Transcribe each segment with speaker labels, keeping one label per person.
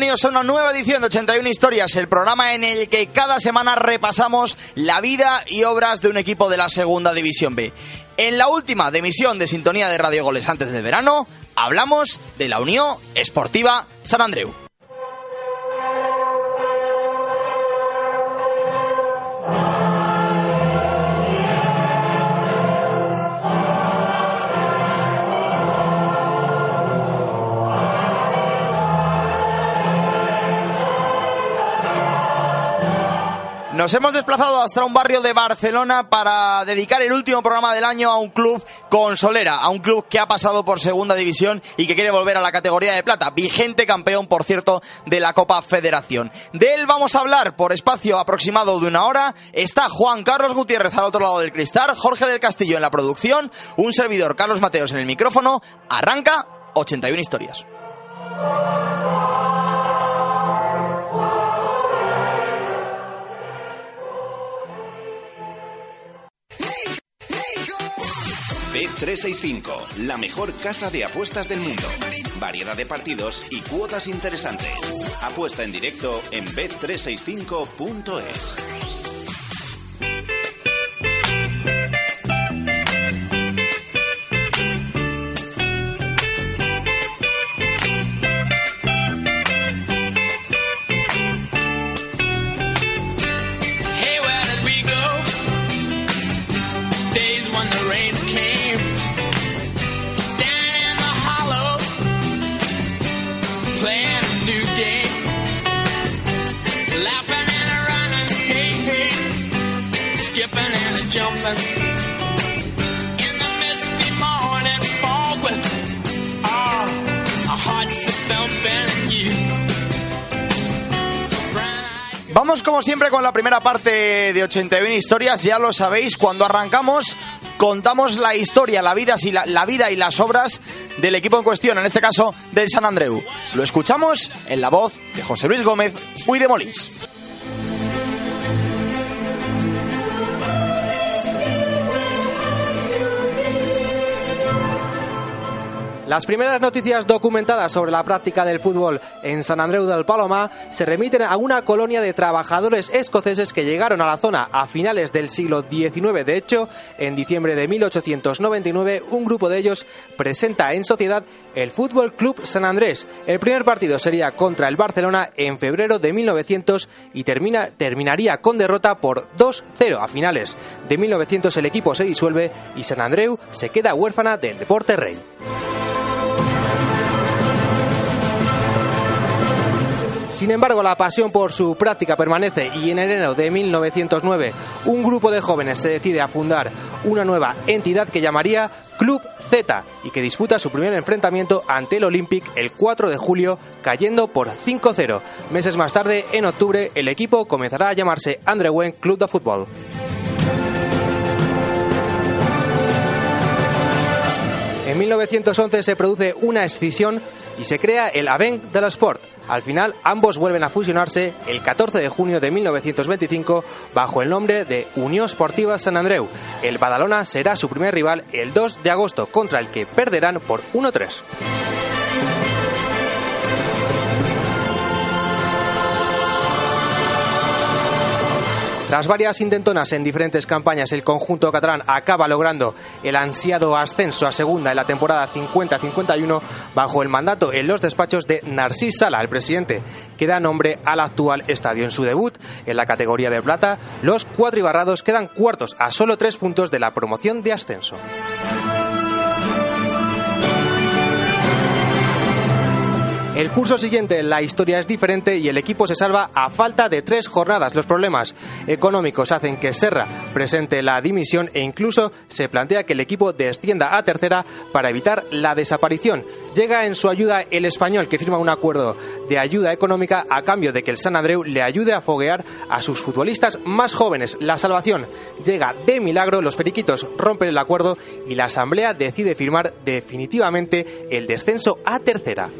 Speaker 1: bienvenidos a una nueva edición de 81 Historias, el programa en el que cada semana repasamos la vida y obras de un equipo de la Segunda División B. En la última emisión de Sintonía de Radio Goles antes del verano, hablamos de la Unión Esportiva San Andreu. Nos hemos desplazado hasta un barrio de Barcelona para dedicar el último programa del año a un club con solera, a un club que ha pasado por segunda división y que quiere volver a la categoría de plata, vigente campeón, por cierto, de la Copa Federación. De él vamos a hablar por espacio aproximado de una hora. Está Juan Carlos Gutiérrez al otro lado del cristal, Jorge del Castillo en la producción, un servidor Carlos Mateos en el micrófono. Arranca 81 historias.
Speaker 2: Bet365, la mejor casa de apuestas del mundo. Variedad de partidos y cuotas interesantes. Apuesta en directo en bet365.es.
Speaker 1: primera parte de 81 historias, ya lo sabéis, cuando arrancamos contamos la historia, la vida, y la, la vida y las obras del equipo en cuestión, en este caso del San Andreu. Lo escuchamos en la voz de José Luis Gómez Puy de Molins.
Speaker 3: Las primeras noticias documentadas sobre la práctica del fútbol en San Andreu del Palomar se remiten a una colonia de trabajadores escoceses que llegaron a la zona a finales del siglo XIX. De hecho, en diciembre de 1899, un grupo de ellos presenta en sociedad el Fútbol Club San Andrés. El primer partido sería contra el Barcelona en febrero de 1900 y termina, terminaría con derrota por 2-0 a finales de 1900. El equipo se disuelve y San Andreu se queda huérfana del deporte rey. Sin embargo, la pasión por su práctica permanece y en enero de 1909 un grupo de jóvenes se decide a fundar una nueva entidad que llamaría Club Z y que disputa su primer enfrentamiento ante el Olympic el 4 de julio cayendo por 5-0. Meses más tarde, en octubre, el equipo comenzará a llamarse Andrewen Club de Fútbol. En 1911 se produce una escisión y se crea el Aven de la Sport. Al final, ambos vuelven a fusionarse el 14 de junio de 1925 bajo el nombre de Unión Sportiva San Andreu. El Badalona será su primer rival el 2 de agosto, contra el que perderán por 1-3. Tras varias intentonas en diferentes campañas, el conjunto catalán acaba logrando el ansiado ascenso a segunda en la temporada 50-51 bajo el mandato en los despachos de Narcís Sala, el presidente, que da nombre al actual estadio. En su debut en la categoría de plata, los cuatribarrados quedan cuartos a solo tres puntos de la promoción de ascenso. El curso siguiente, la historia es diferente y el equipo se salva a falta de tres jornadas. Los problemas económicos hacen que Serra presente la dimisión e incluso se plantea que el equipo descienda a tercera para evitar la desaparición. Llega en su ayuda el español que firma un acuerdo de ayuda económica a cambio de que el San Andreu le ayude a foguear a sus futbolistas más jóvenes. La salvación llega de milagro, los periquitos rompen el acuerdo y la asamblea decide firmar definitivamente el descenso a tercera.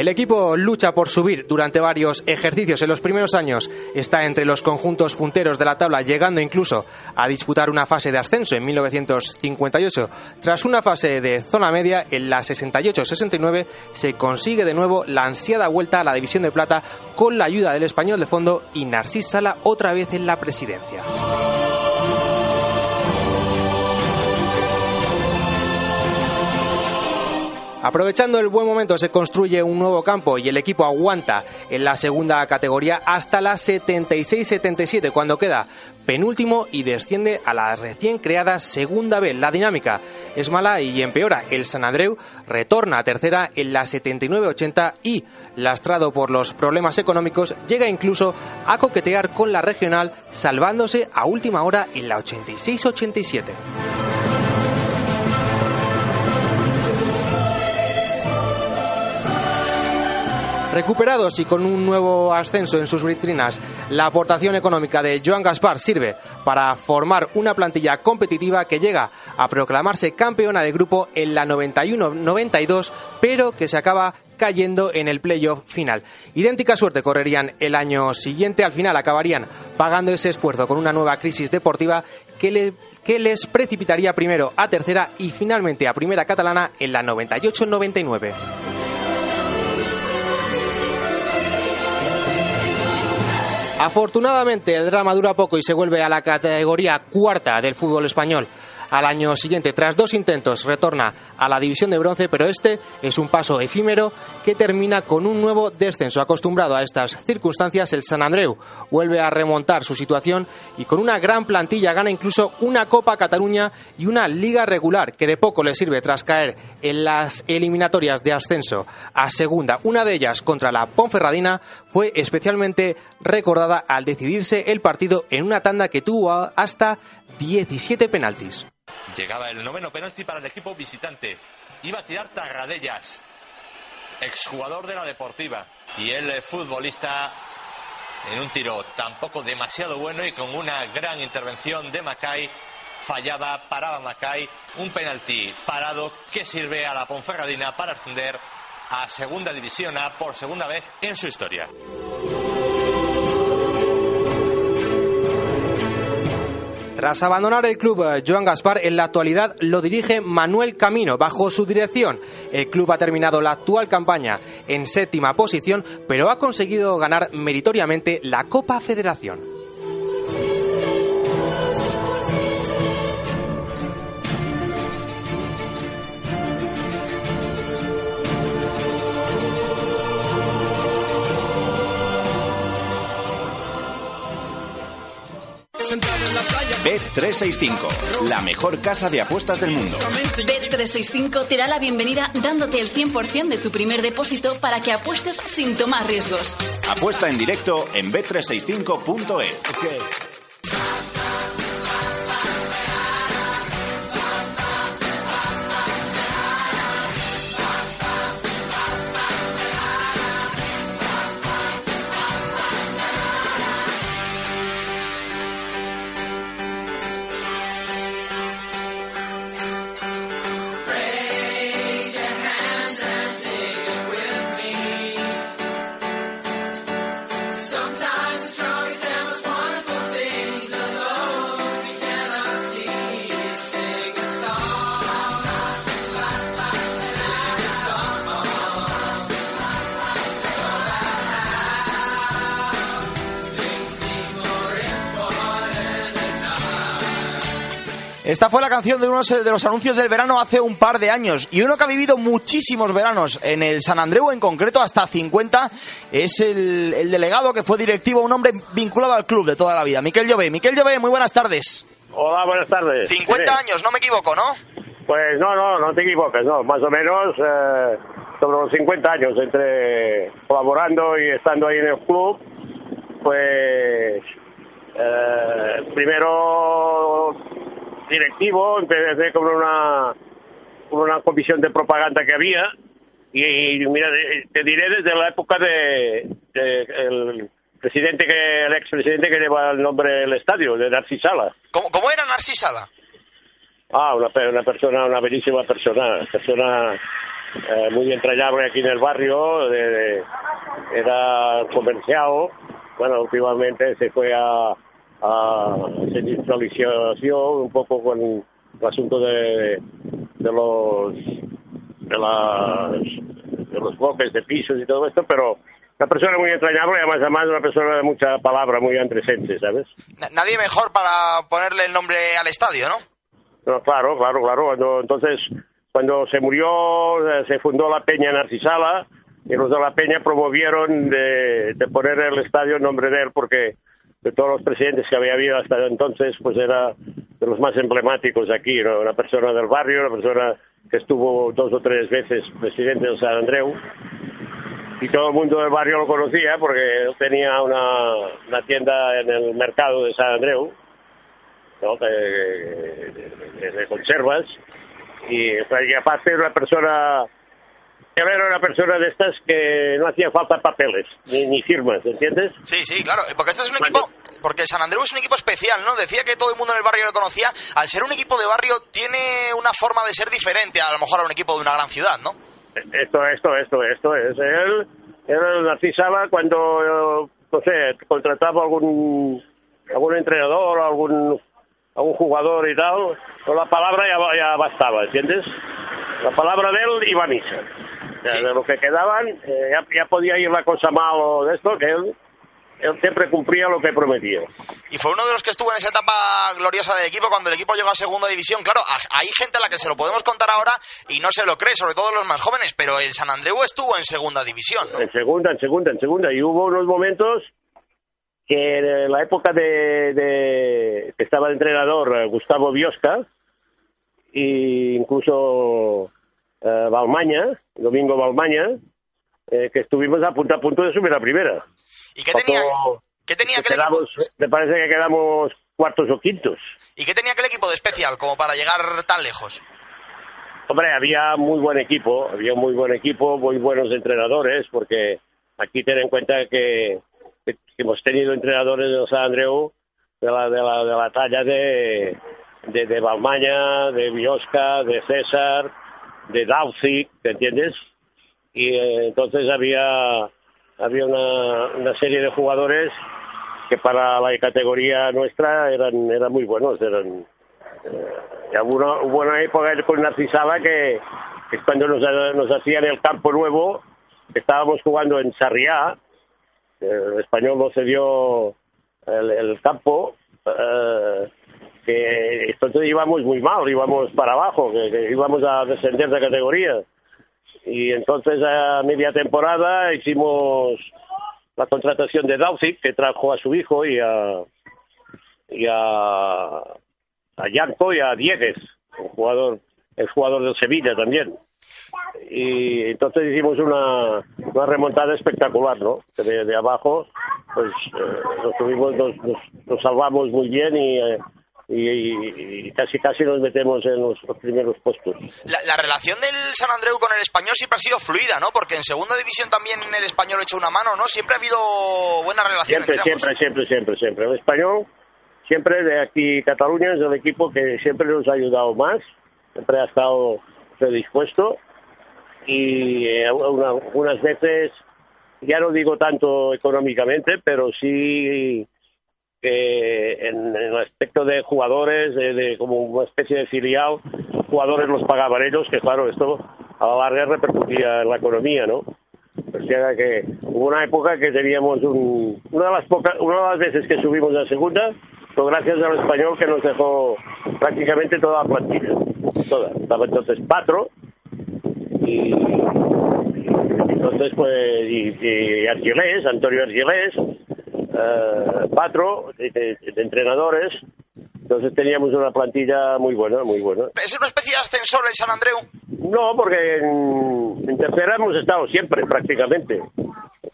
Speaker 3: El equipo lucha por subir durante varios ejercicios. En los primeros años está entre los conjuntos punteros de la tabla, llegando incluso a disputar una fase de ascenso en 1958. Tras una fase de zona media, en la 68-69 se consigue de nuevo la ansiada vuelta a la división de plata con la ayuda del español de fondo y Narcís Sala otra vez en la presidencia. Aprovechando el buen momento se construye un nuevo campo y el equipo aguanta en la segunda categoría hasta la 76-77 cuando queda penúltimo y desciende a la recién creada segunda B. La dinámica es mala y empeora. El San Andreu retorna a tercera en la 79-80 y, lastrado por los problemas económicos, llega incluso a coquetear con la regional salvándose a última hora en la 86-87. Recuperados y con un nuevo ascenso en sus vitrinas, la aportación económica de Joan Gaspar sirve para formar una plantilla competitiva que llega a proclamarse campeona de grupo en la 91-92, pero que se acaba cayendo en el playoff final. Idéntica suerte correrían el año siguiente, al final acabarían pagando ese esfuerzo con una nueva crisis deportiva que, que les precipitaría primero a tercera y finalmente a primera catalana en la 98-99. Afortunadamente el drama dura poco y se vuelve a la categoría cuarta del fútbol español. Al año siguiente, tras dos intentos, retorna a la división de bronce, pero este es un paso efímero que termina con un nuevo descenso. Acostumbrado a estas circunstancias, el San Andreu vuelve a remontar su situación y con una gran plantilla gana incluso una Copa Cataluña y una liga regular que de poco le sirve tras caer en las eliminatorias de ascenso a segunda. Una de ellas contra la Ponferradina fue especialmente recordada al decidirse el partido en una tanda que tuvo hasta 17 penaltis.
Speaker 4: Llegaba el noveno penalti para el equipo visitante. Iba a tirar Tarradellas, exjugador de la Deportiva. Y el futbolista en un tiro tampoco demasiado bueno y con una gran intervención de Macay. Fallaba, paraba Macay. Un penalti parado que sirve a la Ponferradina para ascender a Segunda División A por segunda vez en su historia.
Speaker 3: Tras abandonar el club eh, Joan Gaspar, en la actualidad lo dirige Manuel Camino. Bajo su dirección, el club ha terminado la actual campaña en séptima posición, pero ha conseguido ganar meritoriamente la Copa Federación.
Speaker 2: Bet365, la mejor casa de apuestas del mundo.
Speaker 5: Bet365 te da la bienvenida dándote el 100% de tu primer depósito para que apuestes sin tomar riesgos.
Speaker 2: Apuesta en directo en bet365.es.
Speaker 1: Esta fue la canción de uno de los anuncios del verano hace un par de años y uno que ha vivido muchísimos veranos en el San Andreu, en concreto hasta 50, es el, el delegado que fue directivo, un hombre vinculado al club de toda la vida, Miquel Llové. Miquel Llové, muy buenas tardes.
Speaker 6: Hola, buenas tardes.
Speaker 1: 50
Speaker 6: Sí.
Speaker 1: años, no me equivoco, ¿no?
Speaker 6: Pues no, no, no te equivoques, no, más o menos eh, sobre los 50 años entre colaborando y estando ahí en el club, pues eh, primero directivo, empecé con una con una comisión de propaganda que había y, y mira, te diré desde la época de, de el presidente que el expresidente que lleva el nombre del estadio, de Narcis Sala.
Speaker 1: ¿Cómo, cómo era Narcisala?
Speaker 6: Ah, una, una persona, una bellísima persona, persona eh, muy entrañable aquí en el barrio, de- de- era comercial, bueno, últimamente se fue a, a se digitalizó un poco con el asunto de, de los de las de los bloques de pisos y todo esto, pero una persona muy entrañable y además, además una persona de mucha palabra, muy antresente, ¿sabes?
Speaker 1: Na- Nadie mejor para ponerle el nombre al estadio, ¿no?
Speaker 6: No, claro, claro, claro. Cuando, entonces, cuando se murió, eh, se fundó la Peña Narcisala y los de la Peña promovieron de, de poner el estadio en nombre de él porque de todos los presidentes que había habido hasta entonces, pues era de los más emblemáticos aquí. Una persona del barrio, una persona que estuvo dos o tres veces presidente de San Andreu y todo el mundo del barrio lo conocía porque él tenía una, tienda en el mercado de San Andreu ¿no? de, de- de conservas y, y aparte era una persona él era una persona de estas que no hacía falta papeles ni, ni firmas ¿entiendes?
Speaker 1: Sí, sí, claro, porque este es un equipo, porque San Andreu es un equipo especial, ¿no? Decía que todo el mundo en el barrio lo conocía, al ser un equipo de barrio tiene una forma de ser diferente a lo mejor a un equipo de una gran ciudad, ¿no?
Speaker 6: esto esto esto esto es él él narcisaba cuando no sé contrataba algún algún entrenador o algún algún jugador y tal con la palabra ya, ya bastaba ¿entiendes? la palabra de él iba a misa De lo que quedaban eh, ya, ya podía ir la cosa mal de esto que él él siempre cumplía lo que prometía
Speaker 1: Y fue uno de los que estuvo en esa etapa gloriosa del equipo cuando el equipo llegó a segunda división. Claro, a- hay gente a la que se lo podemos contar ahora y no se lo cree, sobre todo los más jóvenes, pero el San Andreu estuvo en segunda división, ¿no?
Speaker 6: En segunda, en segunda, en segunda. Y hubo unos momentos que en la época de, de- que estaba de entrenador eh, Gustavo Biosca e incluso eh, Balmaña, Domingo Balmaña, eh, que estuvimos a punto a punto de subir a primera.
Speaker 1: ¿Y qué tenía, qué tenía
Speaker 6: que quedamos, me parece que quedamos cuartos o quintos.
Speaker 1: ¿Y qué tenía aquel equipo de especial como para llegar tan lejos?
Speaker 6: Hombre, había muy buen equipo, había muy buen equipo, muy buenos entrenadores, porque aquí ten en cuenta que, que hemos tenido entrenadores de San Andreu de la, de la, de la talla de, de, de Balmaña, de Biosca, de César, de Dauzi, ¿te entiendes? Y eh, entonces había, había una, una serie de jugadores que para la categoría nuestra eran, eran muy buenos, eran, y hubo hubo una época con Narcisaba que, que cuando nos, nos hacían el campo nuevo, estábamos jugando en Sarriá, el español nos cedió el, el campo, eh, que entonces íbamos muy mal, íbamos para abajo, íbamos a descender de categoría. Y entonces a media temporada hicimos la contratación de Daucic, que trajo a su hijo y a, y a, a Yanko y a Diegues, el jugador, el jugador del Sevilla también. Y entonces hicimos una, una remontada espectacular, ¿no? De, de abajo, pues eh, nos, tuvimos, nos, nos- nos salvamos muy bien y, eh, y, y- y casi casi nos metemos en los, los primeros puestos.
Speaker 1: La, la relación del San Andreu con el español siempre ha sido fluida, ¿no? Porque en segunda división también el español echa una mano, ¿no? Siempre ha habido buena relación
Speaker 6: Siempre,
Speaker 1: entre
Speaker 6: siempre, siempre, siempre, siempre. El español, siempre de aquí, Cataluña, es el equipo que siempre nos ha ayudado más, siempre ha estado predispuesto y eh, una- algunas veces, ya no digo tanto económicamente, pero sí en, en el aspecto de jugadores, de, de como una especie de filial, jugadores los pagaban ellos, que claro, esto a la larga repercutía en la economía, ¿no? O sea que hubo una época que teníamos un, una de las pocas, una de las veces que subimos a segunda fue gracias al español que nos dejó prácticamente toda la plantilla, toda. Estaba entonces Patro y entonces pues y, y Argilés, Antonio Argilés, eh, Patro, de, de- de entrenadores. Entonces teníamos una plantilla muy buena, muy buena.
Speaker 1: ¿Es una especie de ascensor el San Andreu?
Speaker 6: No, porque en, en tercera hemos estado siempre, prácticamente.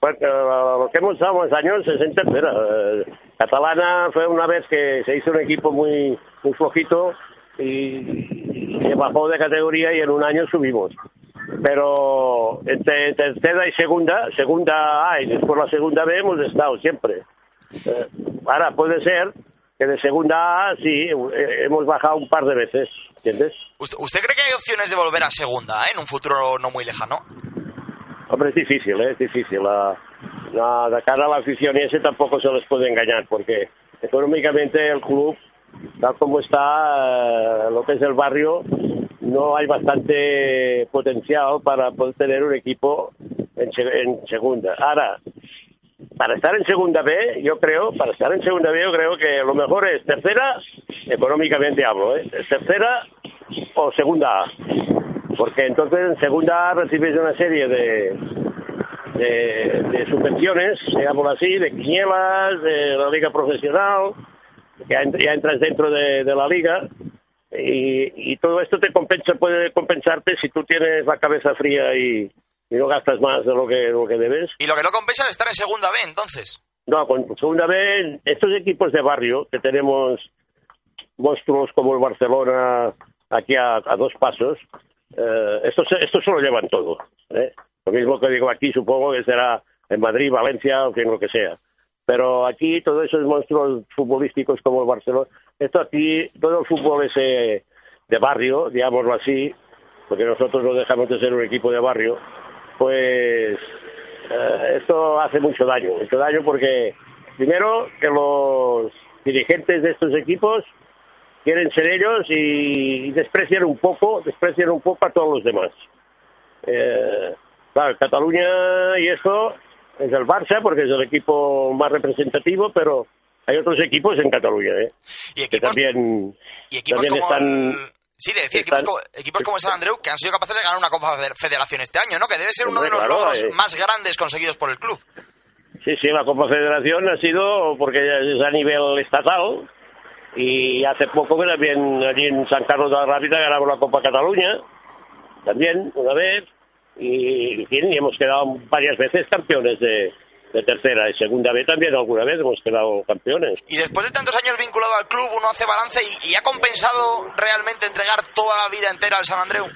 Speaker 6: Porque, eh, Lo que hemos estado más años es en tercera. Eh, Catalana fue una vez que se hizo un equipo muy, muy flojito y, y se bajó de categoría y en un año subimos. Pero entre tercera y segunda, segunda A y después la segunda B hemos estado siempre. Eh, ahora puede ser que de segunda A sí, eh, hemos bajado un par de veces, ¿entiendes?
Speaker 1: ¿Usted, usted cree que hay opciones de volver a segunda eh, en un futuro no muy lejano?
Speaker 6: Hombre, es difícil, ¿eh? es difícil. La, la- de cara a la afición y ese tampoco se les puede engañar, porque económicamente el club, tal como está, eh, lo que es el barrio, no hay bastante potencial para poder tener un equipo en, se- en segunda. Ahora, para estar en segunda B, yo creo, para estar en segunda B, yo creo que lo mejor es tercera, económicamente hablo, ¿eh? tercera o segunda A. Porque entonces en segunda A recibes una serie de, de, de subvenciones, digámoslo así, de quinielas, de la liga profesional, que ya, ent- ya entras dentro de, de la liga y, y todo esto te compensa, puede compensarte si tú tienes la cabeza fría y, y no gastas más de lo que, lo que debes.
Speaker 1: Y lo que no compensa es estar en segunda B, entonces.
Speaker 6: No, con segunda vez, estos equipos de barrio que tenemos monstruos como el Barcelona aquí a, a dos pasos, eh, estos, estos se lo llevan todo. ¿eh? Lo mismo que digo aquí, supongo que será en Madrid, Valencia o en lo que sea. Pero aquí todos esos monstruos futbolísticos como el Barcelona, esto aquí, todo el fútbol ese de barrio, digámoslo así, porque nosotros no dejamos de ser un equipo de barrio, pues eh, esto hace mucho daño, mucho daño porque primero que los dirigentes de estos equipos quieren ser ellos y, desprecian un poco, desprecian un poco a todos los demás. Eh, claro, Cataluña y esto es el Barça porque es el equipo más representativo, pero hay otros equipos en Cataluña, ¿eh?
Speaker 1: Y
Speaker 6: que
Speaker 1: equipos,
Speaker 6: también,
Speaker 1: y equipos
Speaker 6: también
Speaker 1: como
Speaker 6: están
Speaker 1: Sí, le decía, equipos, como, equipos como San Andreu que han sido capaces de ganar una Copa Feder- Federación este año, ¿no? Que debe ser uno de los
Speaker 6: claro,
Speaker 1: logros
Speaker 6: eh.
Speaker 1: más grandes conseguidos por el club.
Speaker 6: Sí, sí, la Copa Federación ha sido porque es a nivel estatal y hace poco que también allí en San Carlos de la Rápida ganamos la Copa Cataluña, también una vez, y hemos quedado varias veces campeones de, de tercera y segunda vez también alguna vez hemos quedado campeones.
Speaker 1: Y después de tantos años vinculado al club, uno hace balance y, y ha compensado realmente entregar toda la vida entera al San Andreu.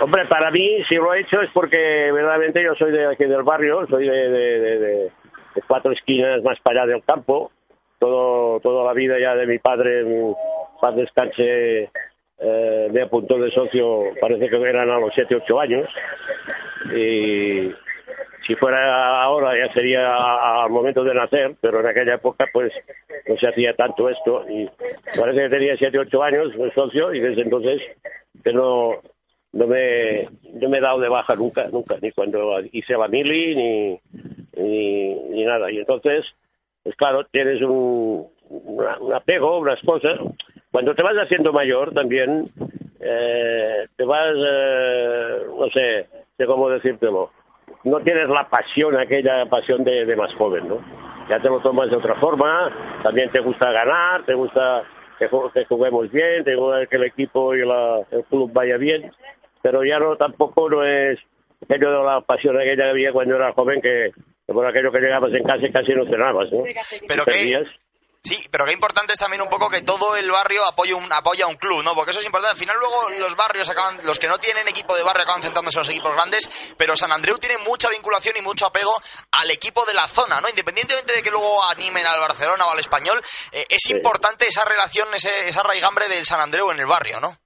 Speaker 6: Hombre, para mí, si lo he hecho es porque verdaderamente yo soy de aquí del barrio, soy de, de- de- de- de cuatro esquinas más para allá del campo. Todo, toda la vida ya de mi padre, mi padre descanse, eh, me apuntó de socio, parece que eran a los 7, 8 años. Y si fuera ahora ya sería al momento de nacer, pero en aquella época pues no se hacía tanto esto. Y parece que tenía 7, 8 años, fue socio, y desde entonces que no, no me, no me he dado de baja nunca, nunca, ni cuando hice la mili, ni, ni, ni nada. Y entonces, pues claro, tienes un apego, unas cosas. Cuando te vas haciendo mayor también, eh, te vas, eh, no sé, sé cómo decírtelo, no tienes la pasión, aquella pasión de, de más joven, ¿no? Ya te lo tomas de otra forma, también te gusta ganar, te gusta que, que juguemos bien, te gusta que el equipo y la- el club vaya bien, pero ya no tampoco no es aquello de la pasión aquella que había cuando era joven que, que por aquello que llegabas en casa y casi no cenabas, ¿no?
Speaker 1: Pero
Speaker 6: perdías.
Speaker 1: Sí, pero qué importante es también un poco que todo el barrio apoye un, apoya un club, ¿no? Porque eso es importante. Al final luego los barrios acaban, los que no tienen equipo de barrio acaban centrándose en los equipos grandes, pero San Andreu tiene mucha vinculación y mucho apego al equipo de la zona, ¿no? Independientemente de que luego animen al Barcelona o al Español, eh, es importante esa relación, ese, esa raigambre del San Andreu en el barrio, ¿no?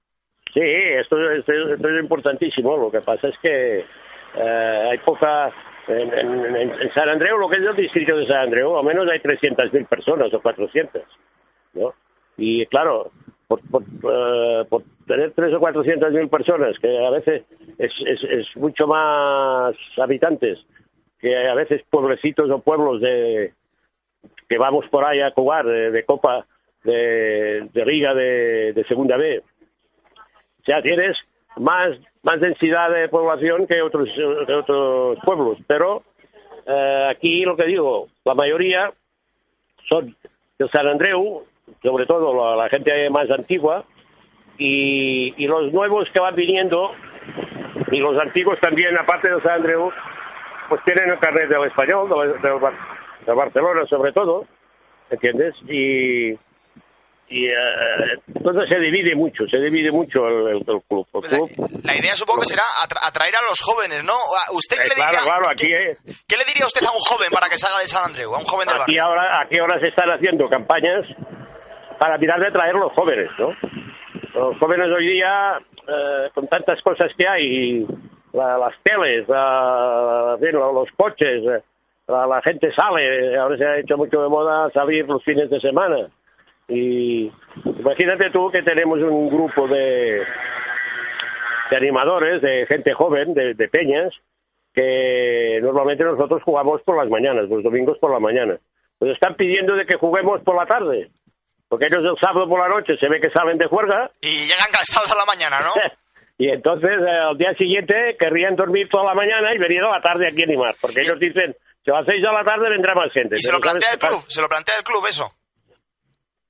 Speaker 6: Sí, esto, esto, esto es importantísimo. Lo que pasa es que eh, hay poca... En, en- San Andreu, lo que es el distrito de San Andreu, al menos hay 300.000 personas o 400, ¿no? Y claro, por, por, eh, por tener 3 o 400.000 personas, que a veces es, es, es mucho más habitantes que a veces pueblecitos o pueblos de que vamos por ahí a jugar de, de Copa, de, de Liga, de, de Segunda B, o sea, tienes más, más densidad de población que otros, que pueblos, pero eh, aquí lo que digo, la mayoría son de San Andreu, sobre todo la, gente más antigua, y, los nuevos que van viniendo, y los antiguos también, aparte de San Andreu, pues tienen el carnet del español, del Barcelona sobre todo, ¿entiendes? Y, y eh, entonces se divide mucho, se divide mucho el, club. El
Speaker 1: Pues la,
Speaker 6: club
Speaker 1: la idea supongo que será atra- atraer a los jóvenes, ¿no? ¿A ¿Usted qué
Speaker 6: Eh,
Speaker 1: le
Speaker 6: claro,
Speaker 1: diría?
Speaker 6: claro,
Speaker 1: qué-
Speaker 6: aquí, eh.
Speaker 1: ¿Qué le diría usted a un joven para que salga de San Andreu? A un joven del
Speaker 6: aquí
Speaker 1: barrio.
Speaker 6: ahora, aquí ahora se están haciendo campañas para mirar de traer los jóvenes, ¿no? los jóvenes hoy día, eh, con tantas cosas que hay, la- las teles, la- los coches, la, la gente sale, ahora se ha hecho mucho de moda salir los fines de semana. Y imagínate tú que tenemos un grupo de, de animadores, de gente joven, de, de peñas, que normalmente nosotros jugamos por las mañanas, los domingos por la mañana. Nos están pidiendo de que juguemos por la tarde, porque ellos el sábado por la noche se ve que salen de juerga
Speaker 1: Y llegan cansados a la mañana, ¿no?
Speaker 6: y entonces eh, al día siguiente querrían dormir toda la mañana y venir a la tarde aquí a animar, porque ellos dicen, si a las seis de la tarde vendrá más gente.
Speaker 1: Y se lo
Speaker 6: Pero ¿sabes
Speaker 1: plantea el club, se lo plantea el club eso.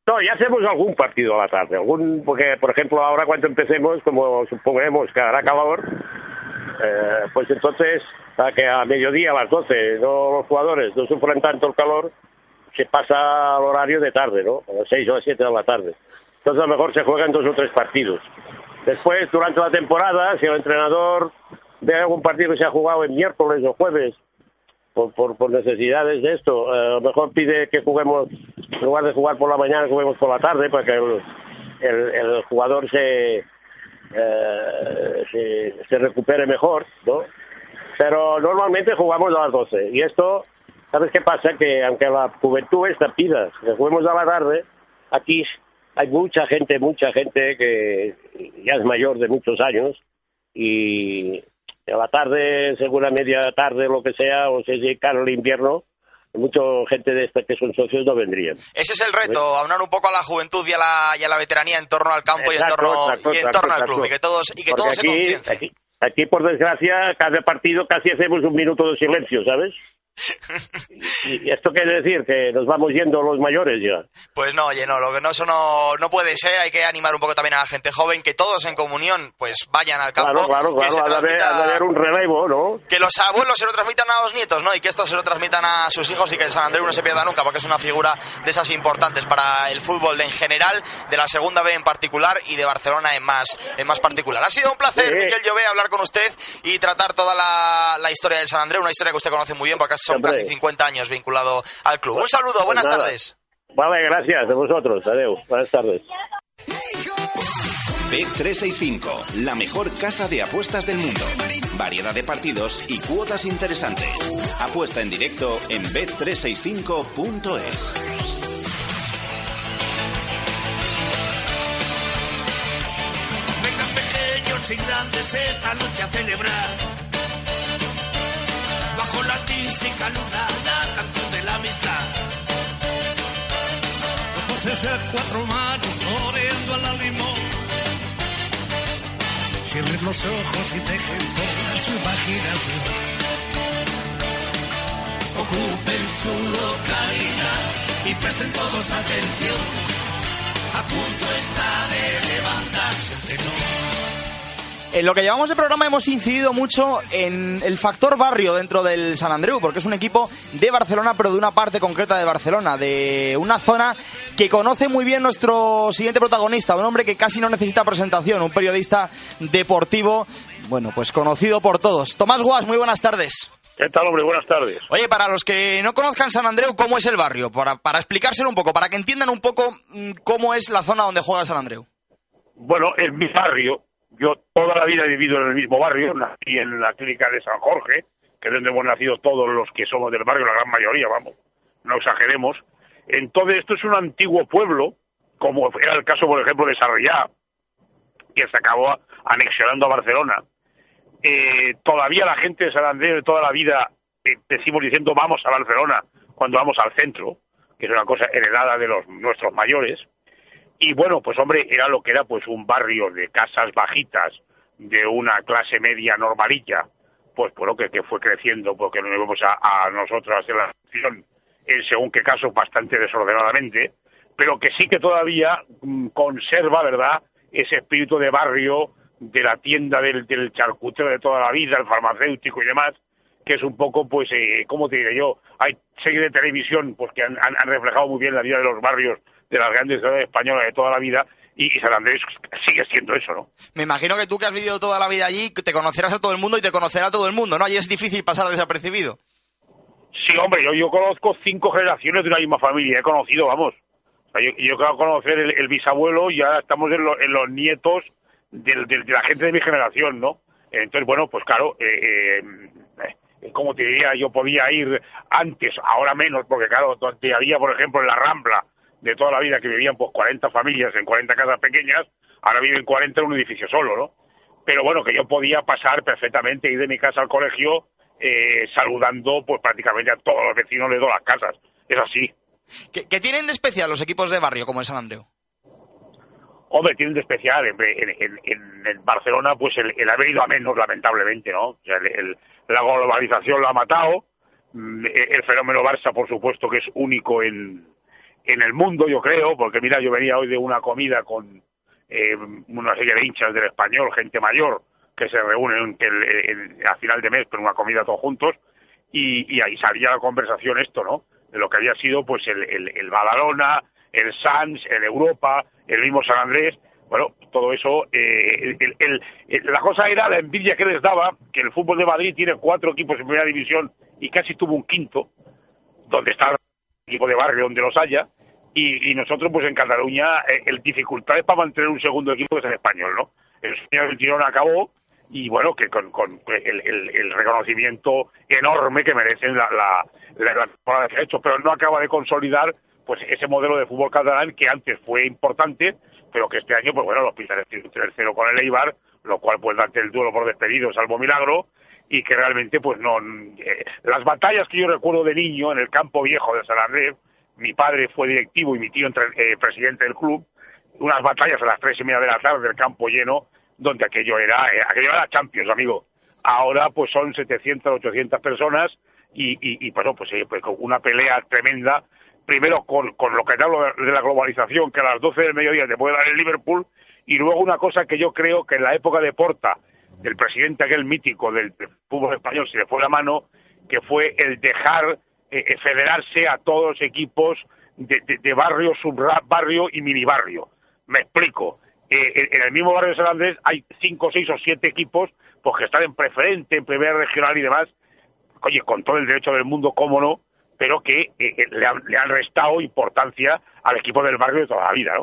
Speaker 6: No, ya hacemos algún partido a la tarde, algún, porque por ejemplo ahora cuando empecemos, como suponemos que hará calor, eh, pues entonces a que a mediodía, a las 12, no los jugadores no sufran tanto el calor, se pasa al horario de tarde, ¿no? A las 6 o a las 7 de la tarde. Entonces a lo mejor se juegan dos o tres partidos. Después, durante la temporada, si el entrenador ve algún partido que se ha jugado en miércoles o jueves, por, por, por necesidades de esto. Eh, a lo mejor pide que juguemos, en lugar de jugar por la mañana, juguemos por la tarde para que el, el, el jugador se, eh, se, se recupere mejor, ¿no? Pero normalmente jugamos a las 12. Y esto, ¿sabes qué pasa? Que aunque la juventud esta pida que juguemos a la tarde, aquí hay mucha gente, mucha gente que ya es mayor de muchos años y a la tarde, según media tarde, lo que sea, o si es caro el invierno, mucha gente de esta que son socios no vendrían.
Speaker 1: Ese es el reto, aunar un poco a la juventud y a la, y a la veteranía en torno al campo y en torno,
Speaker 6: exacto,
Speaker 1: y en
Speaker 6: exacto,
Speaker 1: torno al club. Y que todos, y que
Speaker 6: Porque
Speaker 1: todos se
Speaker 6: aquí,
Speaker 1: conciencien.
Speaker 6: aquí, aquí, por desgracia, cada partido casi hacemos un minuto de silencio, ¿sabes? Y, esto quiere decir que nos vamos yendo los mayores ya.
Speaker 1: Pues no, oye, no, lo que no, eso no, no puede ser. Hay que animar un poco también a la gente joven, que todos en comunión pues vayan al campo.
Speaker 6: Claro, claro,
Speaker 1: que
Speaker 6: claro,
Speaker 1: se
Speaker 6: ha de haber,
Speaker 1: transmita-
Speaker 6: ha de haber un relevo, ¿no?
Speaker 1: que los abuelos se lo transmitan a los nietos, ¿no? Y que estos se lo transmitan a sus hijos y que el San Andreu no se pierda nunca, porque es una figura de esas importantes para el fútbol en general, de la segunda B en particular y de Barcelona en más, en más particular. Ha sido un placer,
Speaker 6: Sí.
Speaker 1: Miquel Llobé, hablar con usted y tratar toda la, la historia del San Andreu, una historia que usted conoce muy bien porque son
Speaker 6: Hombre.
Speaker 1: casi 50 años vinculado al club. Un saludo, buenas
Speaker 6: Pues nada.
Speaker 1: tardes.
Speaker 6: Vale, gracias a vosotros. Adiós. Buenas tardes.
Speaker 2: Bet365, la mejor casa de apuestas del mundo. Variedad de partidos y cuotas interesantes. Apuesta en directo en bet365.es.
Speaker 7: Vengan pequeños y grandes esta noche a celebrar. Luna, la canción de la amistad. Los voces a cuatro manos toreando a la limón. Cierren los ojos y dejen volar su imaginación. Ocupen su localidad y presten todos atención. A punto está de levantarse el telón.
Speaker 1: En lo que llevamos de programa hemos incidido mucho en el factor barrio dentro del San Andreu, porque es un equipo de Barcelona, pero de una parte concreta de Barcelona, de una zona que conoce muy bien nuestro siguiente protagonista, un hombre que casi no necesita presentación, un periodista deportivo, bueno, pues conocido por todos. Tomás Guas, muy buenas tardes.
Speaker 6: ¿Qué tal, hombre? Buenas tardes.
Speaker 1: Oye, para los que no conozcan San Andreu, ¿cómo es el barrio? Para, para explicárselo un poco, para que entiendan un poco mm, cómo es la zona donde juega San Andreu.
Speaker 8: Bueno, en mi barrio, yo toda la vida he vivido en el mismo barrio, nací en la clínica de San Jorge, que es donde hemos nacido todos los que somos del barrio, la gran mayoría, vamos, no exageremos. Entonces, esto es un antiguo pueblo, como era el caso, por ejemplo, de Sarriá, que se acabó anexionando a Barcelona. Eh, todavía la gente de San Andrés de toda la vida eh, decimos diciendo vamos a Barcelona cuando vamos al centro, que es una cosa heredada de los nuestros mayores. Y bueno, pues hombre, era lo que era pues un barrio de casas bajitas, de una clase media normalilla, pues por lo que, que fue creciendo, porque lo vemos a, a nosotros hacer la acción en según qué casos bastante desordenadamente, pero que sí que todavía mm, conserva, ¿verdad?, ese espíritu de barrio, de la tienda del, del charcutero de toda la vida, el farmacéutico y demás, que es un poco, pues, eh, ¿cómo te diré yo? Hay series de televisión pues que han- han reflejado muy bien la vida de los barrios de las grandes ciudades españolas de toda la vida y, San Andrés sigue siendo eso, ¿no?
Speaker 1: Me imagino que tú que has vivido toda la vida allí, te conocerás a todo el mundo y te conocerá a todo el mundo, ¿no? Allí es difícil pasar desapercibido.
Speaker 8: Sí, hombre, yo, yo conozco cinco generaciones de una misma familia, he conocido, vamos. O sea, yo, yo acabo de conocer el, el bisabuelo y ahora estamos en, lo- en los nietos del- del- de la gente de mi generación, ¿no? Entonces, bueno, pues claro, eh, eh, eh, como te diría, yo podía ir antes, ahora menos, porque claro, donde había, por ejemplo, en la Rambla de toda la vida que vivían pues 40 familias en 40 casas pequeñas, ahora viven 40 en un edificio solo, ¿no? Pero bueno, que yo podía pasar perfectamente, ir de mi casa al colegio eh, saludando pues prácticamente a todos los vecinos de todas las casas. Es así.
Speaker 1: ¿Qué, qué tienen de especial los equipos de barrio como el San Andreu?
Speaker 8: Hombre, tienen de especial en, en, en- en- en Barcelona pues el, el haber ido a menos, lamentablemente, ¿no? O sea, el- el- la globalización lo ha matado, Mm, el el fenómeno Barça, por supuesto, que es único en, en el mundo, yo creo, porque mira, yo venía hoy de una comida con eh, una serie de hinchas del español, gente mayor, que se reúnen el- a final de mes, pero una comida todos juntos, y, y ahí salía la conversación esto, ¿no? De lo que había sido pues el, el, el Badalona, el Sans, el Europa, el mismo San Andrés, bueno, todo eso, eh, el- el- el- la cosa era la envidia que les daba, que el fútbol de Madrid tiene cuatro equipos en primera división y casi tuvo un quinto, donde está el equipo de barrio, donde los haya, y, y nosotros pues en Cataluña eh, el dificultad es para mantener un segundo equipo es el español, ¿no? El sueño del tirón acabó y bueno, que con, con el, el- reconocimiento enorme que merecen la, la, la, la temporada que ha hecho, pero no acaba de consolidar pues ese modelo de fútbol catalán que antes fue importante, pero que este año, pues bueno, los pintan el tercero con el Eibar, lo cual pues darte el duelo por despedido, salvo milagro, y que realmente pues no... eh, las batallas que yo recuerdo de niño en el campo viejo de Andrés, mi padre fue directivo y mi tío entre- eh, presidente del club, unas batallas a las tres y media de la tarde, el campo lleno, donde aquello era, eh, aquello era Champions, amigo. Ahora pues son 700, 800 personas y, y, pues, eh, pues con una pelea tremenda, primero con, con lo que te hablo de, de la globalización, que a las 12 del mediodía te puede dar el Liverpool, y luego una cosa que yo creo que en la época de Porta, del presidente aquel mítico del, del fútbol español, se le fue la mano, que fue el dejar eh, eh, federarse a todos los equipos de, de- de barrio, subbarrio y mini barrio. Me explico. Eh, en- el mismo barrio de San Andrés hay cinco, seis o siete equipos pues que están en preferente, en primera regional y demás, oye, con todo el derecho del mundo, cómo no, pero que eh, eh, le, han, le han restado importancia al equipo del barrio de toda la vida, ¿no?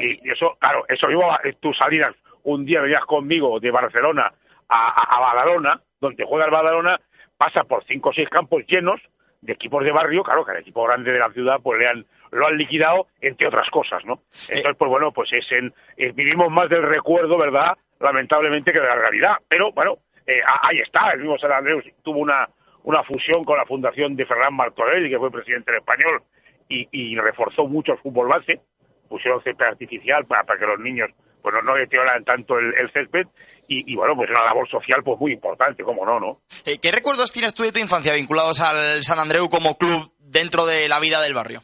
Speaker 8: Y eso, claro, eso iba, tú salías un día, venías conmigo de Barcelona a, a, a Badalona, donde juega el Badalona, pasa por cinco o seis campos llenos de equipos de barrio, claro, que al equipo grande de la ciudad pues le han, lo han liquidado, entre otras cosas, ¿no? Entonces, pues bueno, pues es en, eh, vivimos más del recuerdo, ¿verdad? Lamentablemente que de la realidad, pero bueno, eh, ahí está, el mismo San Andrés tuvo una, una fusión con la fundación de Ferran Martorell, que fue presidente del español, y, y reforzó mucho el fútbol base, pusieron césped artificial para, para que los niños pues no, deterioraran tanto el, el césped, y, y bueno, pues una labor social pues muy importante, como no, ¿no?
Speaker 1: Eh, ¿Qué recuerdos tienes tú de tu infancia vinculados al San Andreu como club dentro de la vida del barrio?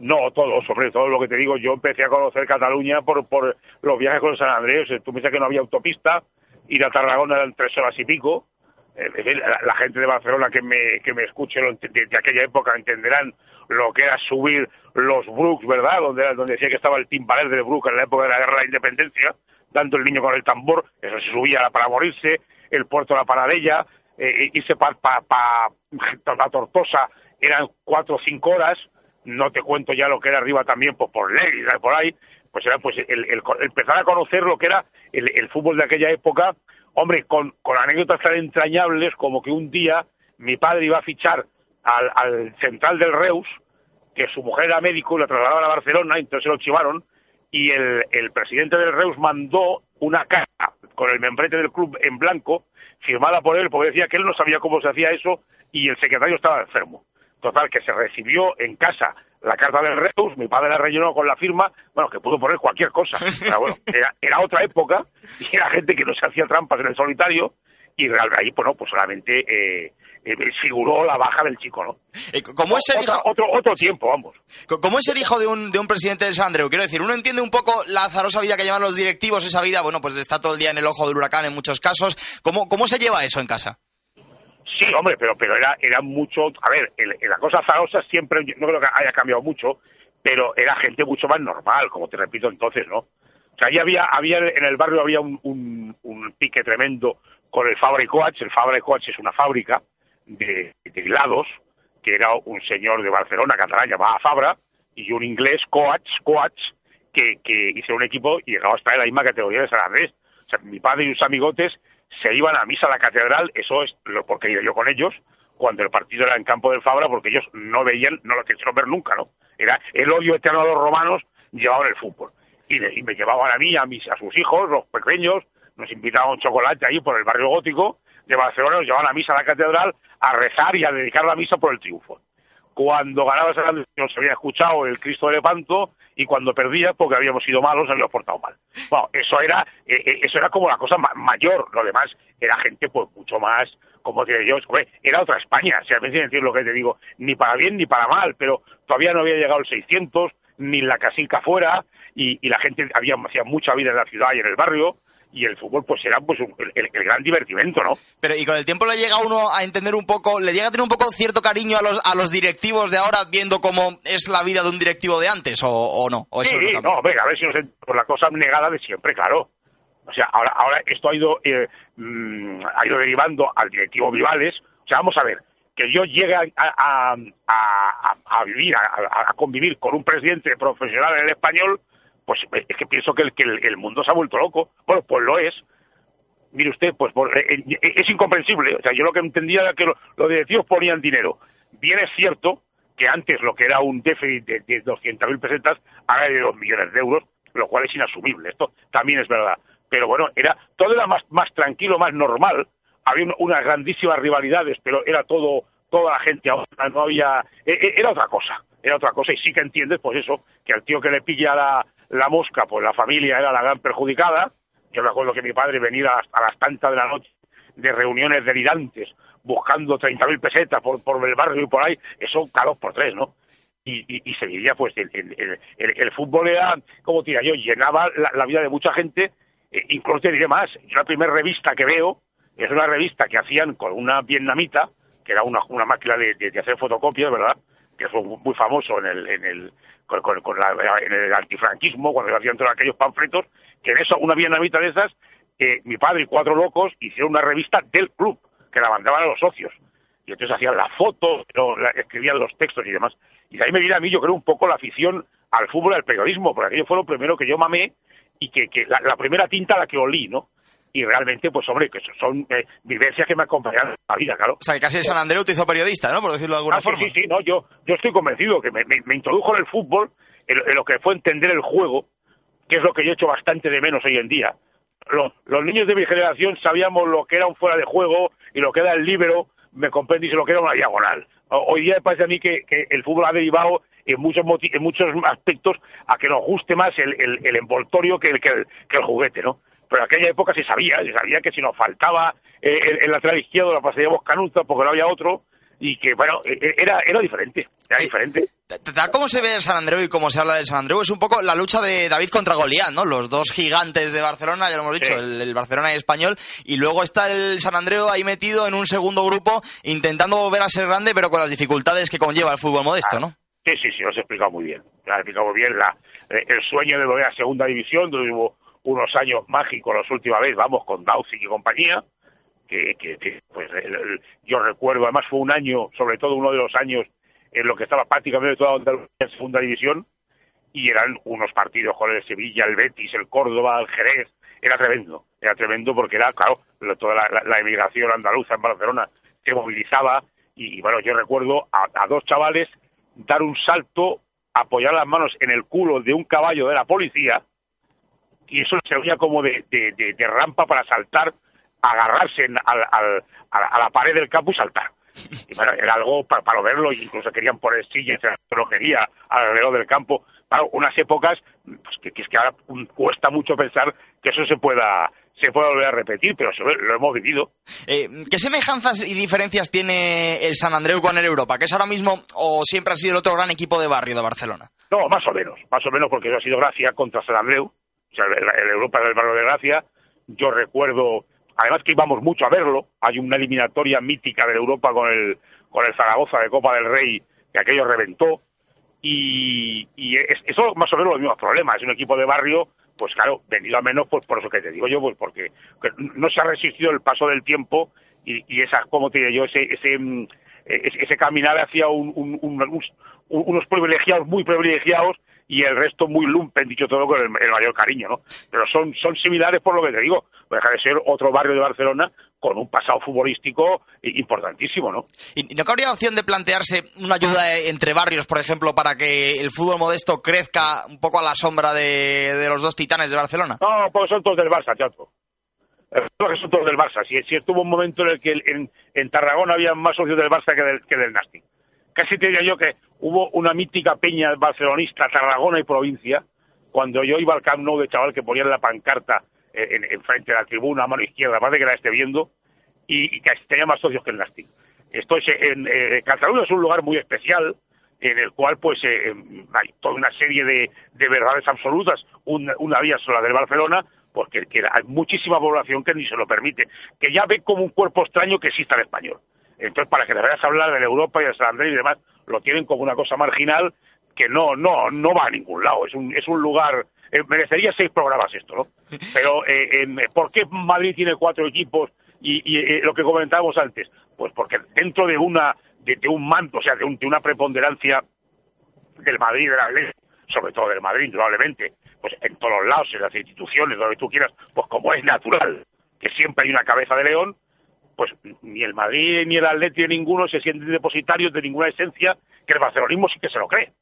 Speaker 8: No, todo, sobre todo lo que te digo, yo empecé a conocer Cataluña por, por los viajes con San Andrés, tú piensas que no había autopista, ir a Tarragona eran tres horas y pico, la, la gente de Barcelona que me, que me escuche de, de aquella época entenderán lo que era subir los Brooks, ¿verdad? Donde, donde decía que estaba el timbaler del Brook en la época de la guerra de la independencia, dando el niño con el tambor, eso se subía para morirse, el puerto de la Paradella, eh, irse para pa, pa, la Tortosa eran cuatro o cinco horas, no te cuento ya lo que era arriba también pues, por Lérida, por ahí, pues era pues el- el empezar a conocer lo que era el, el fútbol de aquella época, hombre, con, anécdotas tan entrañables como que un día mi padre iba a fichar al, al central del Reus, que su mujer era médico y la trasladaban a Barcelona, entonces se lo chivaron, y el, el presidente del Reus mandó una carta con el membrete del club en blanco, firmada por él, porque decía que él no sabía cómo se hacía eso y el secretario estaba enfermo. Total, que se recibió en casa la carta del Reus, mi padre la rellenó con la firma, bueno, que pudo poner cualquier cosa. Pero bueno, era, era otra época y era gente que no se hacía trampas en el solitario y real- ahí, bueno, pues solamente eh, eh, figuró la baja del chico, ¿no?
Speaker 1: ¿Cómo es hijo-
Speaker 8: otro, otro tiempo, vamos.
Speaker 1: ¿Cómo es ser hijo de un, de un presidente del San Andreu? Quiero decir, uno entiende un poco la azarosa vida que llevan los directivos, esa vida, bueno, pues está todo el día en el ojo del huracán en muchos casos. ¿Cómo, cómo se lleva eso en casa?
Speaker 8: Sí, hombre, pero, pero era, era mucho. A ver, el- el- la cosa azarosa siempre, no creo que haya cambiado mucho, pero era gente mucho más normal, como te repito entonces, ¿no? O sea, ahí había, había en el barrio había un, pique tremendo con el Fabra y Coats. El Fabra y Coats es una fábrica de, de helados, que era un señor de Barcelona, catalán, llamado Fabra, y un inglés, Coach, Coach, que, que hicieron un equipo y llegaba hasta la misma categoría de San Andrés. O sea, mi padre y sus amigotes se iban a misa a la catedral, eso es lo porque iba yo con ellos, cuando el partido era en campo del Fabra, porque ellos no veían, no lo quisieron ver nunca, ¿no? Era el odio eterno a los romanos llevado en el fútbol. Y, me- llevaban a mí, a, mis, a sus hijos, los pequeños, nos invitaban un chocolate ahí por el barrio gótico de Barcelona, nos llevaban a misa a la catedral a rezar y a dedicar la misa por el triunfo. Cuando ganaba San Andrés nos había escuchado el Cristo de Lepanto y cuando perdía, porque habíamos sido malos, habíamos portado mal. Bueno, eso era, eh, eh, eso era como la cosa ma- mayor, lo demás era gente pues mucho más, como digo yo, era otra España, si a veces decir lo que te digo, ni para bien ni para mal, pero todavía no había llegado el 600, ni la casica fuera, y, y la gente había hacía mucha vida en la ciudad y en el barrio, y el fútbol pues era pues un- el, el gran divertimento, ¿no?
Speaker 1: Pero y con el tiempo le llega uno a entender un poco, le llega a tener un poco cierto cariño a los, a los directivos de ahora, viendo cómo es la vida de un directivo de antes, o, o no. O
Speaker 8: Sí,
Speaker 1: no
Speaker 8: venga, a ver si nos por la cosa negada de siempre, claro. O sea, ahora, ahora esto ha ido, eh, mm, ha ido derivando al directivo Vivales. O sea, vamos a ver, que yo llegue a, a, a- a- vivir, a convivir con un presidente profesional en el español, pues es que pienso que el, que el, mundo se ha vuelto loco. Bueno, pues lo es. Mire usted, pues eh, eh, es incomprensible. O sea, yo lo que entendía era que lo- los directivos ponían dinero. Bien es cierto que antes lo que era un déficit de, de 200.000 pesetas, ahora de 2 millones de euros, lo cual es inasumible. Esto también es verdad. Pero bueno, era todo era más, más tranquilo, más normal. Había un- unas grandísimas rivalidades, pero era todo, toda la gente, no había, e- e- era otra cosa, era otra cosa. Y sí que entiendes, pues eso, que al tío que le pilla la, la mosca, pues la familia era la gran perjudicada. Yo me acuerdo que mi padre venía a las, tantas de la noche de reuniones delirantes, buscando 30.000 pesetas por, por el barrio y por ahí, eso cada por tres, ¿no? Y, y, se vivía, pues, el, el, el- fútbol era, como tira yo, llenaba la, vida de mucha gente, eh, incluso te diré más, yo la primera revista que veo es una revista que hacían con una vietnamita, que era una, una máquina de, de- de hacer fotocopias, ¿verdad? Que fue muy famoso en el, en el, con, la- en el antifranquismo, cuando hacían todos aquellos panfletos, que en eso, una vietnamita de esas, eh, mi padre y cuatro locos hicieron una revista del club, que la mandaban a los socios. Y entonces hacían las fotos, escribían los textos y demás. Y de ahí me viene a mí, yo creo, un poco la afición al fútbol y al periodismo, porque aquello fue lo primero que yo mamé y que, que la, la primera tinta a la que olí, ¿no? Y realmente, pues hombre, que son- eh, vivencias que me acompañan la vida, claro.
Speaker 1: O sea, que casi San Andreu te hizo periodista, ¿no? Por decirlo de alguna
Speaker 8: Ah,
Speaker 1: forma.
Speaker 8: sí, sí, no, yo, yo estoy convencido que me, me- me introdujo en el fútbol, en, en lo que fue entender el juego, que es lo que yo echo bastante de menos hoy en día. Los, los niños de mi generación sabíamos lo que era un fuera de juego y lo que era el líbero, me comprendís, y lo que era una diagonal. Hoy día me parece a mí que, que el fútbol ha derivado en muchos, en muchos aspectos a que nos guste más el, el- el envoltorio que el, que, el, que el juguete, ¿no? Pero en aquella época se sabía, se sabía que si nos faltaba eh, el, el lateral izquierdo la pasaríamos canuta porque no había otro y que, bueno, eh, eh, era, era diferente, era diferente.
Speaker 1: Tal como se ve el San Andreu y como se habla del San Andreu, es un poco la lucha de David contra Goliat, ¿no? Los dos gigantes de Barcelona, ya lo hemos dicho,
Speaker 8: Sí.
Speaker 1: el, el Barcelona y el Español, y luego está el San Andreu ahí metido en un segundo grupo, intentando volver a ser grande, pero con las dificultades que conlleva el fútbol modesto, ¿no?
Speaker 8: Sí, sí, sí, lo has explicado muy bien. Lo has explicado muy bien la, eh, el sueño de volver a segunda división, donde hubo unos años mágicos la última vez, vamos, con Dausic y compañía, que, pues yo recuerdo, además fue un año, sobre todo uno de los años en lo que estaba prácticamente toda Andalucía en segunda división, y eran unos partidos con el Sevilla, el Betis, el Córdoba, el Jerez, era tremendo, era tremendo porque era, claro, toda la, emigración andaluza en Barcelona se movilizaba, y, bueno, yo recuerdo a dos chavales dar un salto, apoyar las manos en el culo de un caballo de la policía, y eso se veía como de, de- de- de rampa para saltar, agarrarse en- al- al- a, la, a la pared del campo y saltar. Y bueno, era algo para, para verlo, incluso querían poner sillas en la peluquería alrededor del campo. Claro, unas épocas pues, que, que es que ahora cuesta mucho pensar que eso se pueda se pueda volver a repetir, pero lo hemos vivido.
Speaker 1: Eh, ¿Qué semejanzas y diferencias tiene el San Andreu con el Europa? Que es ahora mismo, o siempre ha sido el otro gran equipo de barrio de Barcelona.
Speaker 8: No, más o menos, más o menos porque eso ha sido Gracia contra San Andreu, el, Europa del barrio de Gracia. Yo recuerdo, además que íbamos mucho a verlo, hay una eliminatoria mítica de Europa con el, con el Zaragoza de Copa del Rey, que aquello reventó, y, y es, eso más o menos los mismos problemas, es un equipo de barrio, pues claro, vendido a menos, pues por eso que te digo yo, pues porque que no se ha resistido el paso del tiempo y, y esa, como te digo yo, ese, ese, mm, ese, ese caminar hacia un, un, unos privilegiados muy privilegiados y el resto muy lumpen, dicho todo con el, el mayor cariño, ¿no? Pero son, son similares por lo que te digo, no deja de ser otro barrio de Barcelona con un pasado futbolístico importantísimo, ¿no?
Speaker 1: ¿Y no cabría opción de plantearse una ayuda eh, entre barrios, por ejemplo, para que el fútbol modesto crezca un poco a la sombra de, de los dos titanes de Barcelona?
Speaker 8: No, porque son todos del Barça, chato. Son todos del Barça. Si, si estuvo un momento en el que en, en Tarragona había más socios del Barça que del, que del Nastic. Casi te diría yo que hubo una mítica peña barcelonista, Tarragona y provincia, cuando yo iba al Camp Nou de chaval que ponían la pancarta eh, en, en frente de la tribuna, a mano izquierda, aparte que la esté viendo, y, y casi tenía más socios que el Nastic. Esto es, eh, Cataluña es un lugar muy especial, en el cual pues eh, em, hay toda una serie de, de verdades absolutas, una, una vía sola del Barcelona, porque que hay muchísima población que ni se lo permite, que ya ve como un cuerpo extraño que exista el español. Entonces, para que le vayas a hablar de la Europa y de San Andrés y demás, lo tienen como una cosa marginal que no no no va a ningún lado. Es un, es un lugar... eh, merecería seis programas esto, ¿no? Pero, eh, en- ¿por qué Madrid tiene cuatro equipos y, y, eh, lo que comentábamos antes? Pues porque dentro de una de, de un manto, o sea, de, un- de una preponderancia del Madrid, del Atlético, sobre todo del Madrid, indudablemente, pues en todos los lados, en las instituciones, donde tú quieras, pues como es natural que siempre hay una cabeza de león, pues ni el Madrid ni el Atlético ni ninguno se sienten depositarios de ninguna esencia que el barcelonismo sí que se lo cree.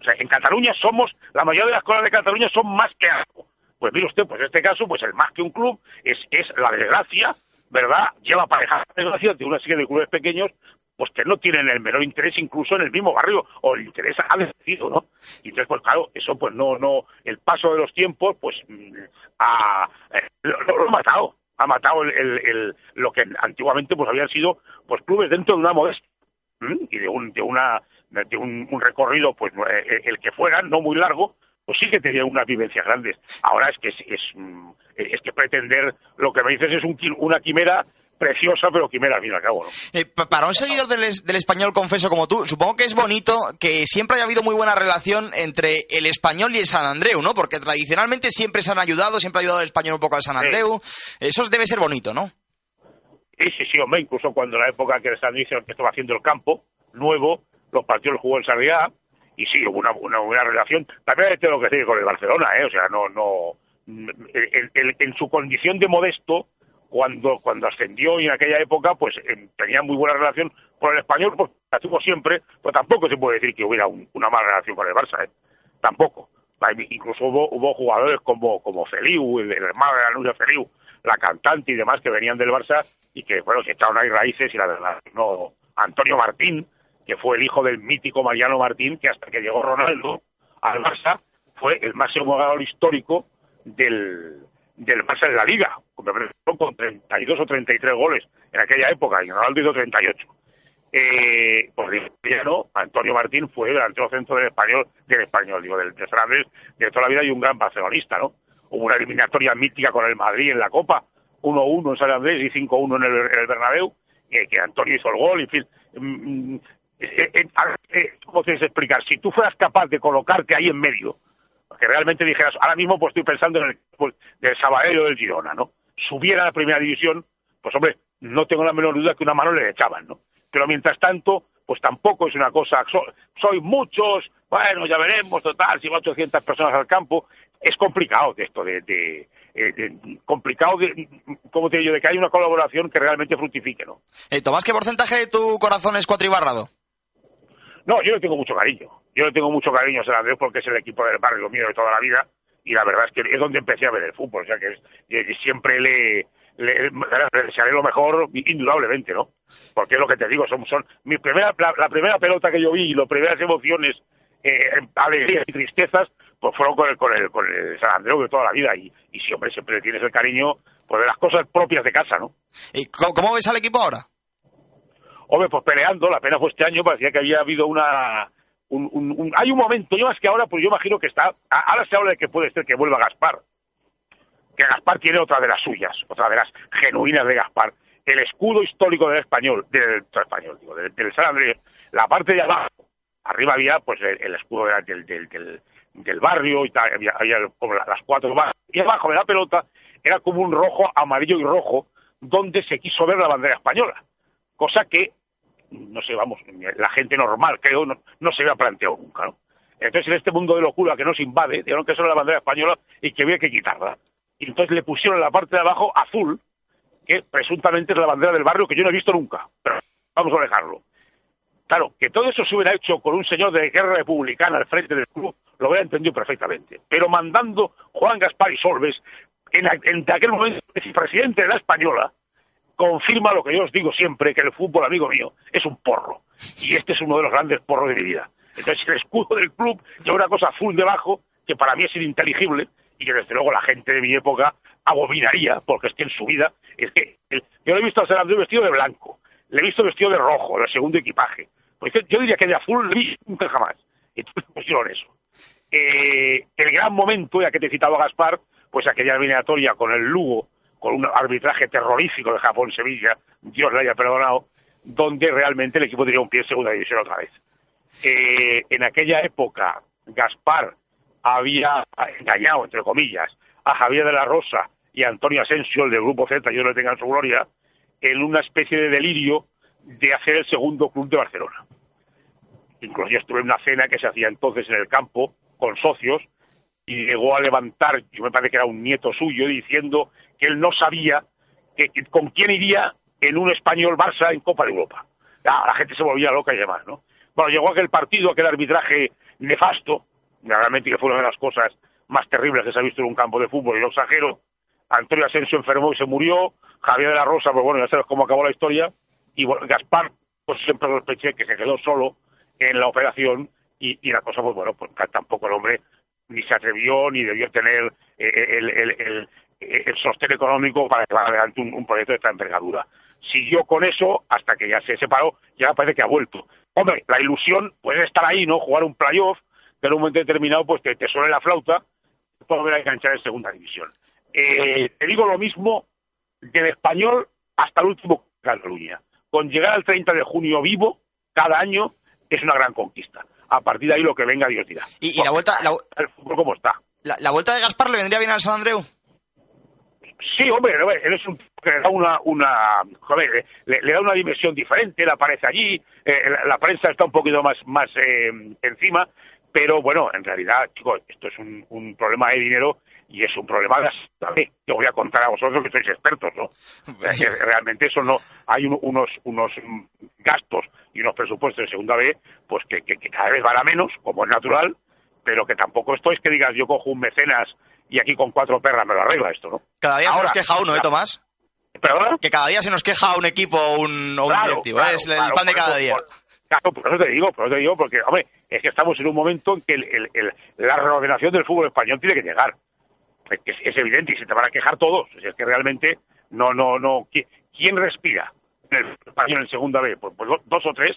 Speaker 8: O sea, en Cataluña somos, la mayoría de las cosas de Cataluña son más que algo. Pues mire usted, pues en este caso, pues el más que un club es, es la desgracia, ¿verdad? Lleva aparejada la desgracia de una serie de clubes pequeños, pues que no tienen el menor interés incluso en el mismo barrio, o el interés ha decidido, ¿no? Y entonces, pues claro, eso pues no, no, el paso de los tiempos, pues mm, ha, eh, lo- lo ha matado, ha matado el, el, el- lo que antiguamente pues habían sido pues clubes dentro de una modestia ¿m? y de un de una de un, recorrido pues eh, el que fueran no muy largo pues sí que tenía unas vivencias grandes ahora es que es, es, mm, es que pretender lo que me dices es un, una quimera preciosa pero quimera al fin y al cabo ¿no?
Speaker 1: Eh, pa- para un seguidor del, es- del español confeso como tú, supongo que es bonito que siempre haya habido muy buena relación entre el español y el San Andreu, ¿no? Porque tradicionalmente siempre se han ayudado, siempre ha ayudado el español un poco al San Andreu. Eso debe ser bonito, ¿no?
Speaker 8: Sí, sí, sí, hombre, incluso cuando en la época que el San Luis estaba haciendo el campo nuevo, los partidos los jugó el Sarriá, y sí, hubo una, una buena relación. También tengo que decir con el Barcelona, ¿eh? O sea, no, no, en, en- en su condición de modesto, cuando, cuando ascendió y en aquella época, pues eh, tenía muy buena relación con el español, pues la tuvo siempre, pues tampoco se puede decir que hubiera un- una mala relación con el Barça, ¿eh? Tampoco. Incluso hubo, hubo jugadores como, como Feliu, el, el hermano de la Nuria Feliu, la cantante y demás que venían del Barça y que, bueno, que echaron ahí raíces y la verdad, no. Antonio Martín, que fue el hijo del mítico Mariano Martín, que hasta que llegó Ronaldo al Barça fue el máximo jugador histórico del, del Barça en la Liga, con 32 o 33 goles en aquella época, y Ronaldo hizo 38. Eh, pues ya no, Antonio Martín fue el delantero centro del español, del español, digo, del de Andrés de toda la vida y un gran barcelonista, ¿no? Hubo una eliminatoria mítica con el Madrid en la Copa, 1-1 en San Andrés y 5-1 en el, en el Bernabéu, eh, que Antonio hizo el gol, en fin. Mm, mm, eh, eh, ¿Cómo que explicar? Si tú fueras capaz de colocarte ahí en medio, que realmente dijeras, ahora mismo pues estoy pensando en el pues, del Sabadell o del Girona, ¿no? Subiera a la primera división, pues hombre, no tengo la menor duda que una mano le echaban, ¿no? Pero mientras tanto, pues tampoco es una cosa, so- soy muchos, bueno, ya veremos, total, si van 800 personas al campo, es complicado de esto, de, eh, complicado de, como te digo, de que haya una colaboración que realmente fructifique, ¿no?
Speaker 1: Eh, Tomás, ¿qué porcentaje de tu corazón es cuatribarrado?
Speaker 8: No, yo le tengo mucho cariño. Yo le tengo mucho cariño a San Andrés porque es el equipo del barrio mío de toda la vida y la verdad es que es donde empecé a ver el fútbol. O sea que es- siempre le, le, lo mejor, indudablemente, ¿no? Porque es lo que te digo, son, son mi primera, la, la primera pelota que yo vi y las primeras emociones, eh, alegrías y tristezas, pues fueron con el, con el, con el San Andrés de toda la vida y, y siempre, siempre tienes el cariño pues, de las cosas propias de casa, ¿no?
Speaker 1: ¿Y cómo ves al equipo ahora?
Speaker 8: Hombre, pues peleando, la pena fue este año, parecía que había habido una... Un, hay un momento, yo más que ahora, pues yo imagino que está... Ahora se habla de que puede ser que vuelva Gaspar. Que Gaspar tiene otra de las suyas, otra de las genuinas de Gaspar. El escudo histórico del español, del, del español, digo, del, del San Andrés, la parte de abajo, arriba había pues el, escudo del, del, del, barrio y tal, había, había como la- las cuatro. Y abajo de la pelota era como un rojo, amarillo y rojo, donde se quiso ver la bandera española cosa que no sé, vamos, la gente normal, creo, no, no se había planteado nunca, ¿no? Entonces, en este mundo de locura que nos invade, dijeron que eso era la bandera española y que había que quitarla. Y entonces le pusieron la parte de abajo azul, que presuntamente es la bandera del barrio que yo no he visto nunca. Pero vamos a dejarlo. Claro, que todo eso se hubiera hecho con un señor de guerra republicana al frente del club, lo hubiera entendido perfectamente. Pero mandando Juan Gaspar y Solves, en, en aquel momento presidente de la Española, confirma lo que yo os digo siempre, que el fútbol, amigo mío, es un porro. Y este es uno de los grandes porros de mi vida. Entonces el escudo del club lleva una cosa azul debajo, que para mí es ininteligible, y que desde luego la gente de mi época abominaría, porque es que en su vida, es que el- yo lo he visto a Andreu vestido de blanco, le he visto vestido de rojo, del segundo equipaje. Pues yo diría que de azul visto nunca jamás. Entonces pusieron eso. Eh, el gran momento, ya que te he citado a Gaspar, pues aquella eliminatoria con el Lugo, con un arbitraje terrorífico de Japón-Sevilla, Dios le haya perdonado, donde realmente el equipo tenía un pie en segunda división otra vez. Eh, en aquella época, Gaspar había engañado, entre comillas, a Javier de la Rosa y a Antonio Asensio, el del Grupo Z, yo le tenga en su gloria, en una especie de delirio de hacer el segundo club de Barcelona. Incluso yo estuve en una cena que se hacía entonces en el campo con socios y llegó a levantar, yo me parece que era un nieto suyo, diciendo que él no sabía que, con quién iría en un español Barça en Copa de Europa. Ah, la gente se volvía loca y demás, ¿no? Bueno, llegó aquel partido, aquel arbitraje nefasto, realmente que fue una de las cosas más terribles que se ha visto en un campo de fútbol, y no exagero. Antonio Asensio enfermó y se murió, Javier de la Rosa, pues bueno, ya sabes cómo acabó la historia, y bueno, Gaspar, pues siempre sospeché que se quedó solo en la operación, y, y la cosa, pues bueno, pues tampoco el hombre ni se atrevió ni debió tener eh, el, el, el sostén económico para llevar adelante un, un proyecto de esta envergadura. Siguió con eso hasta que ya se separó, ya parece que ha vuelto. Hombre, la ilusión puede estar ahí, ¿no? Jugar un playoff, que en un momento determinado pues te, te suene la flauta, volver a enganchar en segunda división. Eh, te digo lo mismo del español hasta el último Cataluña. Con llegar al 30 de junio vivo, cada año, es una gran conquista. A partir de ahí lo que venga Dios dirá.
Speaker 1: Y, y la vuelta, la,
Speaker 8: El fútbol como está.
Speaker 1: la- la vuelta de Gaspar le vendría bien al San Andreu.
Speaker 8: Sí, hombre, él es un que le da una, una joder, le, le da una dimensión diferente, él aparece allí, eh, la, la prensa está un poquito más, más eh, encima, pero bueno, en realidad, chicos, esto es un, un problema de dinero y es un problema de ¿sabes? Yo voy a contar a vosotros que sois expertos, ¿no? O sea, que realmente eso no, hay un- unos, unos gastos y unos presupuestos de segunda B, pues que, que, que cada vez van a menos, como es natural, pero que tampoco esto es que digas yo cojo un mecenas y aquí con cuatro perras me lo arregla esto, ¿no?
Speaker 1: Cada día se nos queja uno, ¿eh, Tomás?
Speaker 8: ¿Perdona?
Speaker 1: Que cada día se nos queja un equipo o un, un
Speaker 8: Claro,
Speaker 1: directivo.
Speaker 8: claro,
Speaker 1: es el
Speaker 8: claro,
Speaker 1: pan de cada día.
Speaker 8: por- claro, por eso te digo, por eso te digo, porque, hombre, es que estamos en un momento en que el- el- el- la reordenación del fútbol español tiene que llegar. Es, que es- evidente y se te van a quejar todos. Es que realmente no, no, no. ¿qui- ¿Quién respira en el español en segunda B? Pues, pues do- dos o tres.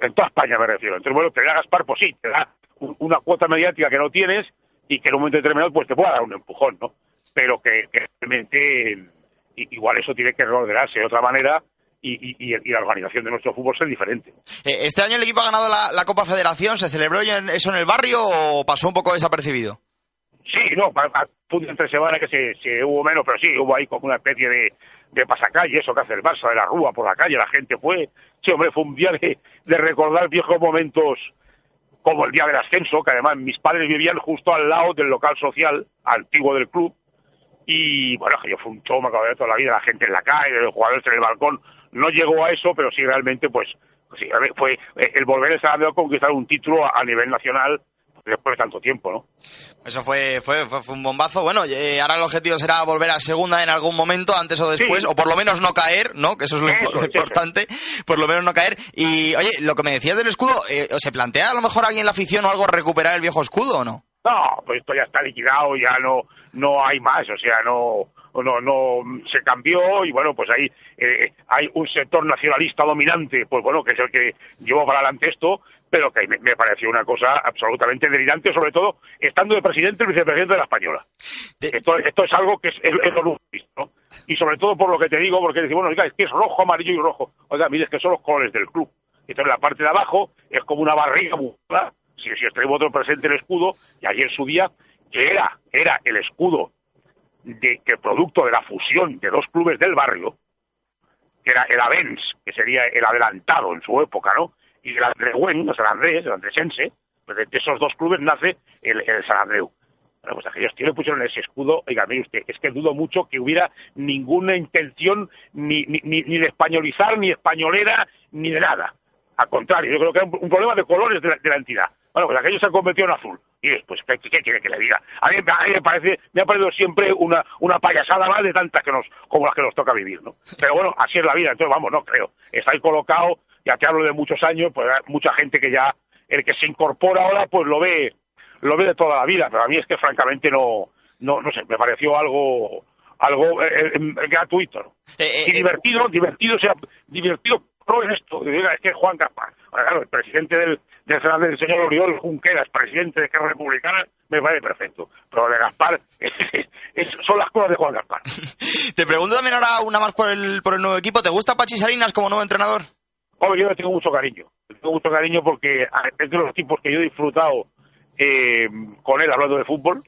Speaker 8: En toda España me refiero. Entonces, bueno, te da Gaspar, pues sí, te da un- una cuota mediática que no tienes y que en un momento determinado pues te pueda dar un empujón, ¿no? Pero que, que realmente igual eso tiene que reordenarse de otra manera y, y- y- la organización de nuestro fútbol ser diferente.
Speaker 1: Eh, ¿Este año el equipo ha ganado la, la Copa Federación? ¿Se celebró eso en el barrio o pasó un poco desapercibido?
Speaker 8: Sí, no, un entre semana que se, se hubo menos, pero sí, hubo ahí como una especie de, de pasacalle, eso que hace el Barça, de la Rúa por la calle, la gente fue. Sí, hombre, fue un día de, de recordar viejos momentos como el día del ascenso, que además mis padres vivían justo al lado del local social antiguo del club. Y bueno, yo fue un show, me acabo de toda la vida, la gente en la calle, los jugadores en el balcón. No llegó a eso, pero sí realmente, pues, sí, fue eh, el volver a a conquistar un título a nivel nacional después de tanto tiempo, ¿no?
Speaker 1: Eso fue, fue, fue, un bombazo. Bueno, eh, ahora el objetivo será volver a segunda en algún momento, antes o después,
Speaker 8: Sí.
Speaker 1: o por lo menos no caer, ¿no? Que eso es lo, importante, por lo menos no caer. Y, oye, lo que me decías del escudo, eh, ¿se plantea a lo mejor alguien en la afición o algo recuperar el viejo escudo o no?
Speaker 8: No, pues esto ya está liquidado, ya no no hay más, o sea, no no no se cambió y bueno, pues ahí eh, hay un sector nacionalista dominante, pues bueno, que es el que llevó para adelante esto, pero que me, me pareció una cosa absolutamente delirante, sobre todo estando de presidente el vicepresidente de la española.
Speaker 1: De-
Speaker 8: Esto, esto es algo que es, es, es lo ¿no? Y sobre todo por lo que te digo, porque dices, bueno, oiga, es que es rojo, amarillo y rojo. Oiga, mire, es que son los colores del club. Entonces la parte de abajo es como una barriga buscada, si, si os traigo otro presente el escudo, y allí en su día, que era, era el escudo de que producto de la fusión de dos clubes del barrio, que era el Avens, que sería el adelantado en su época, ¿no? Y el Andreuén, o sea, el Andrés, el andresense, pues de, de esos dos clubes nace el, el San Andreu. Bueno, pues aquellos tíos le pusieron ese escudo, oiga, mire usted, es que dudo mucho que hubiera ninguna intención ni, ni, ni de españolizar, ni españolera, ni de nada. Al contrario, yo creo que era un, problema de colores de la, de la entidad. Bueno, pues aquello se ha convertido en azul. Y después, ¿qué, qué quiere que le diga? A mí, a mí me parece, me ha parecido siempre una, una payasada más de tantas que nos, como las que nos toca vivir, ¿no? Pero bueno, así es la vida, entonces vamos, no creo. Está ahí colocado, ya te hablo de muchos años, pues hay mucha gente que ya, el que se incorpora ahora, pues lo ve, lo ve de toda la vida, pero a mí es que francamente no, no, no sé, me pareció algo, algo eh, eh, gratuito, ¿no?
Speaker 1: Eh,
Speaker 8: y divertido, divertido, o sea, divertido pro en esto, es que Juan Gaspar, Ahora, claro, el presidente del, del Senado, el señor Oriol Junqueras, presidente de Esquerra Republicana, me parece perfecto, pero de Gaspar, es- son las cosas de Juan Gaspar.
Speaker 1: Te pregunto también ahora una más por el, por el nuevo equipo. ¿Te gusta Pachi Salinas como nuevo entrenador?
Speaker 8: Hombre, yo le tengo mucho cariño. Le tengo mucho cariño porque es de los tipos que yo he disfrutado eh, con él hablando de fútbol.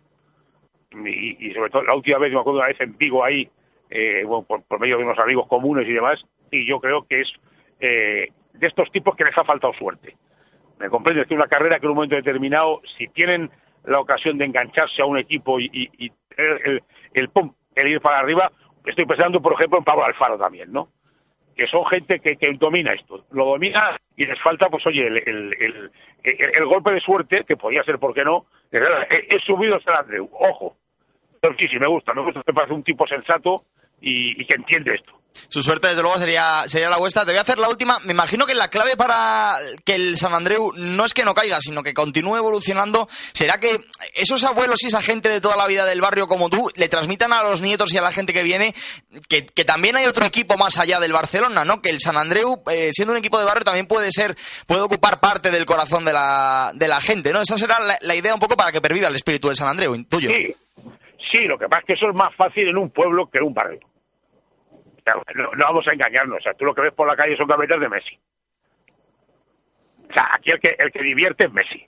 Speaker 8: Y, sobre todo, la última vez, me acuerdo una vez en Vigo ahí, eh, bueno, por, medio de unos amigos comunes y demás. Y yo creo que es eh, de estos tipos que les ha faltado suerte. Me comprende, que una carrera que en un momento determinado, si tienen la ocasión de engancharse a un equipo y, y, y tener el, el, pum, el ir para arriba, estoy pensando, por ejemplo, en Pablo Alfaro también, ¿no? Que son gente que, que domina esto, lo domina y les falta, pues oye, el, el, el, el- el golpe de suerte, que podría ser, ¿por qué no? he subido hasta Andreu, ojo. Sí, sí, me gusta, me gusta, me parece un tipo sensato y, y que entiende esto.
Speaker 1: Su suerte, desde luego, sería, sería la vuestra. Te voy a hacer la última. Me imagino que la clave para que el San Andreu no es que no caiga, sino que continúe evolucionando, será que esos abuelos y esa gente de toda la vida del barrio como tú le transmitan a los nietos y a la gente que viene que, que también hay otro equipo más allá del Barcelona, ¿no? Que el San Andreu, eh, siendo un equipo de barrio, también puede ser, puede ocupar parte del corazón de la, de la gente, ¿no? Esa será la, la idea un poco para que perviva el espíritu del San Andreu, intuyo.
Speaker 8: Sí, sí, lo que pasa es que eso es más fácil en un pueblo que en un barrio. No, no vamos a engañarnos, o sea, tú lo que ves por la calle son gavetas de Messi. O sea, aquí el que, el que divierte es Messi.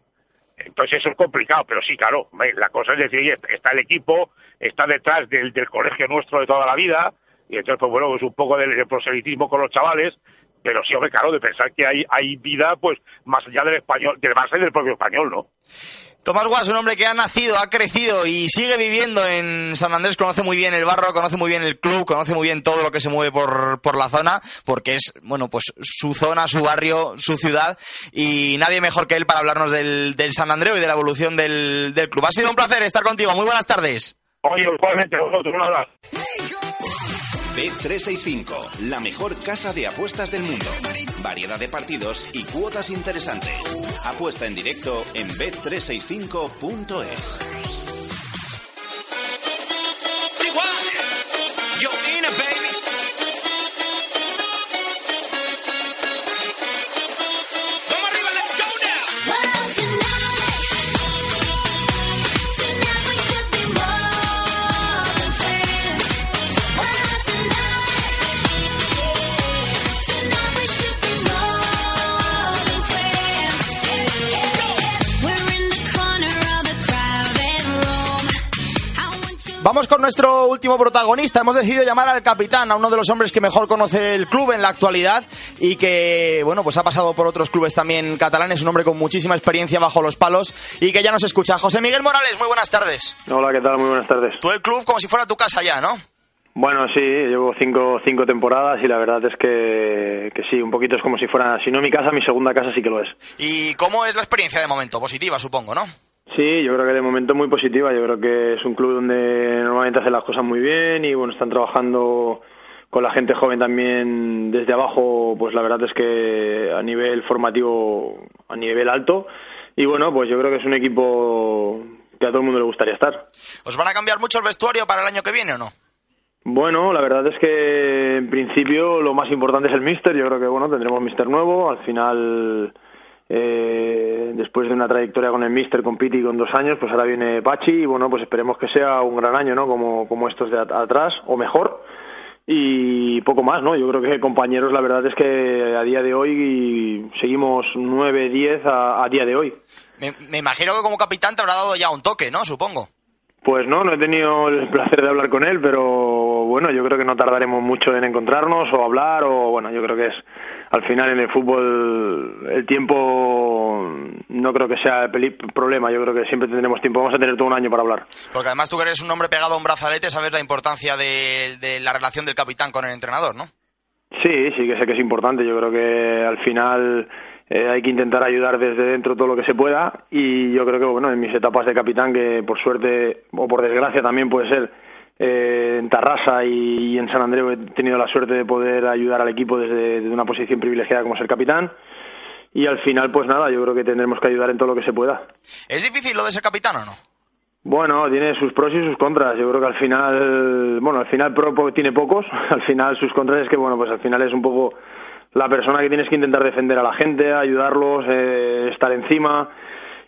Speaker 8: Entonces eso es complicado, pero sí, claro, la cosa es decir, está el equipo, está detrás del, del colegio nuestro de toda la vida, y entonces, pues bueno, es un poco del, proselitismo con los chavales, pero sí, hombre, claro, de pensar que hay, hay vida, pues, más allá del español, del Barça y del propio español, ¿no?
Speaker 1: Tomás Guas, un hombre que ha nacido, ha crecido y sigue viviendo en San Andrés, conoce muy bien el barro, conoce muy bien el club, conoce muy bien todo lo que se mueve por, por la zona, porque es, bueno, pues su zona, su barrio, su ciudad, y nadie mejor que él para hablarnos del, del San Andreu y de la evolución del, del club. Ha sido un placer estar contigo. Muy buenas tardes.
Speaker 8: Oye, igualmente vosotros.
Speaker 2: Bet365, la mejor casa de apuestas del mundo. Variedad de partidos y cuotas interesantes. Apuesta en directo en bet365.es.
Speaker 7: Vamos
Speaker 1: con nuestro último protagonista. Hemos decidido llamar al capitán, a uno de los hombres que mejor conoce el club en la actualidad y que, bueno, pues ha pasado por otros clubes también catalanes, un hombre con muchísima experiencia bajo los palos y que ya nos escucha. José Miguel Morales, muy buenas tardes.
Speaker 9: Hola, ¿qué tal? Muy buenas tardes.
Speaker 1: Tú el club como si fuera tu casa ya, ¿no?
Speaker 9: Bueno, sí, llevo cinco, cinco temporadas y la verdad es que, que sí, un poquito es como si fuera, si no mi casa, mi segunda casa sí que lo es.
Speaker 1: ¿Y cómo es la experiencia de momento? Positiva, supongo, ¿no?
Speaker 9: Sí, yo creo que de momento muy positiva. Yo creo que es un club donde normalmente hacen las cosas muy bien y bueno, están trabajando con la gente joven también desde abajo. Pues la verdad es que a nivel formativo, a nivel alto. Y bueno, pues yo creo que es un equipo que a todo el mundo le gustaría estar.
Speaker 1: ¿Os van a cambiar mucho el vestuario para el año que viene o no?
Speaker 9: Bueno, la verdad es que en principio lo más importante es el míster. Yo creo que bueno tendremos míster nuevo. Al final, eh, después de una trayectoria con el míster, con Piti con dos años, pues ahora viene Pachi y bueno, pues esperemos que sea un gran año, ¿no? Como, como estos de at- atrás o mejor. Y poco más, ¿no? Yo creo que compañeros, la verdad es que a día de hoy seguimos 9, 10 a, día de hoy.
Speaker 1: Me imagino que como capitán te habrá dado ya un toque, ¿no? Supongo.
Speaker 9: Pues no, no he tenido el placer de hablar con él, pero bueno, yo creo que no tardaremos mucho en encontrarnos o hablar o bueno, yo creo que es al final en el fútbol el tiempo no creo que sea el problema, yo creo que siempre tendremos tiempo, vamos a tener todo un año para hablar.
Speaker 1: Porque además tú que eres un hombre pegado a un brazalete, sabes la importancia de, de la relación del capitán con el entrenador, ¿no?
Speaker 9: Sí, sí que sé que es importante. Yo creo que al final eh, hay que intentar ayudar desde dentro todo lo que se pueda y yo creo que bueno en mis etapas de capitán que por suerte o por desgracia también puede ser eh, en Tarrasa y, y en San Andreu he tenido la suerte de poder ayudar al equipo desde, desde una posición privilegiada como ser capitán y al final pues nada yo creo que tendremos que ayudar en todo lo que se pueda.
Speaker 1: ¿Es difícil lo de ser capitán o no?
Speaker 9: Bueno, tiene sus pros y sus contras. Yo creo que al final, bueno, al final pro tiene pocos. Al final sus contras es que, bueno, pues al final es un poco la persona que tienes que intentar defender a la gente, ayudarlos, eh, estar encima.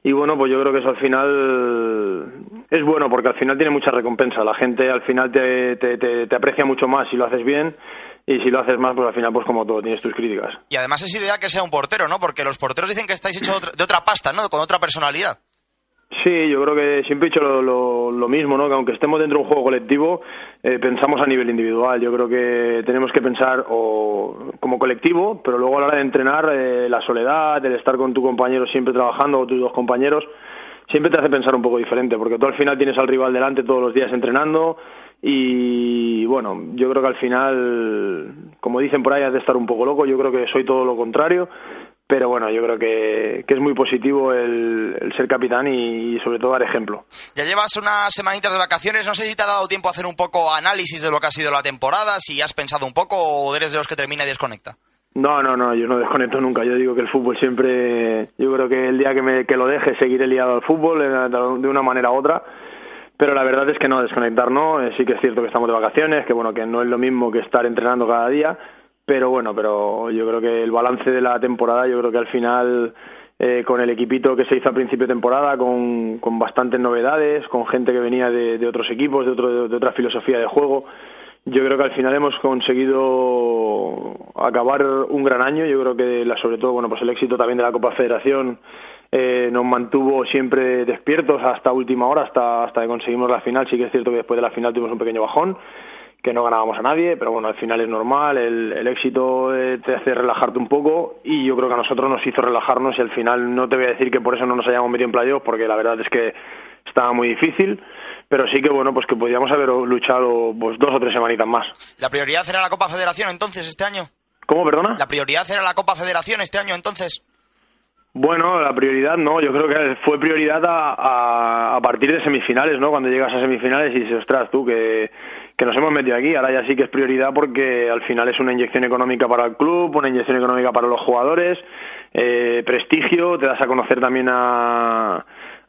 Speaker 9: Y bueno, pues yo creo que eso al final es bueno porque al final tiene mucha recompensa. La gente al final te, te, te, te aprecia mucho más si lo haces bien y si lo haces más, pues al final, pues como todo, tienes tus críticas.
Speaker 1: Y además es ideal que sea un portero, ¿no? Porque los porteros dicen que estáis hechos de otra- de otra pasta, ¿no? Con otra personalidad.
Speaker 9: Sí, yo creo que siempre he dicho lo, lo- lo mismo, ¿no? Que aunque estemos dentro de un juego colectivo, eh, pensamos a nivel individual. Yo creo que tenemos que pensar o como colectivo, pero luego a la hora de entrenar, eh, la soledad, el estar con tu compañero siempre trabajando o tus dos compañeros, siempre te hace pensar un poco diferente, porque tú al final tienes al rival delante todos los días entrenando y bueno, yo creo que al final, como dicen por ahí, has de estar un poco loco. Yo creo que soy todo lo contrario. Pero bueno, yo creo que, que es muy positivo el, el ser capitán y, sobre todo dar ejemplo.
Speaker 1: Ya llevas unas semanitas de vacaciones, no sé si te ha dado tiempo a hacer un poco análisis de lo que ha sido la temporada, si has pensado un poco o eres de los que termina y desconecta.
Speaker 9: No, no, no, yo no desconecto nunca. Yo digo que el fútbol siempre, yo creo que el día que, me, que lo deje seguiré liado al fútbol eh, de una manera u otra. Pero la verdad es que no, desconectar no. Eh, sí que es cierto que estamos de vacaciones, que bueno, que no es lo mismo que estar entrenando cada día. Pero bueno, pero yo creo que el balance de la temporada, yo creo que al final eh, con el equipito que se hizo a principio de temporada, con, con bastantes novedades, con gente que venía de, de otros equipos, de, otro, de otra filosofía de juego, yo creo que al final hemos conseguido acabar un gran año. Yo creo que la, sobre todo, bueno, pues el éxito también de la Copa Federación eh, nos mantuvo siempre despiertos hasta última hora, hasta hasta que conseguimos la final. Sí que es cierto que después de la final tuvimos un pequeño bajón, que no ganábamos a nadie, pero bueno, al final es normal. El, el éxito eh, te hace relajarte un poco y yo creo que a nosotros nos hizo relajarnos y al final no te voy a decir que por eso no nos hayamos metido en playoff, porque la verdad es que estaba muy difícil pero sí que bueno pues que podíamos haber luchado pues dos o tres semanitas más
Speaker 1: ¿La prioridad era la Copa Federación entonces este año?
Speaker 9: ¿Cómo, perdona?
Speaker 1: ¿La prioridad era la Copa Federación este año entonces?
Speaker 9: Bueno, la prioridad no, yo creo que fue prioridad a, a, a partir de semifinales, ¿no? Cuando llegas a semifinales y dices, ostras, tú, que, que nos hemos metido aquí, ahora ya sí que es prioridad porque al final es una inyección económica para el club, una inyección económica para los jugadores, eh, prestigio, te das a conocer también a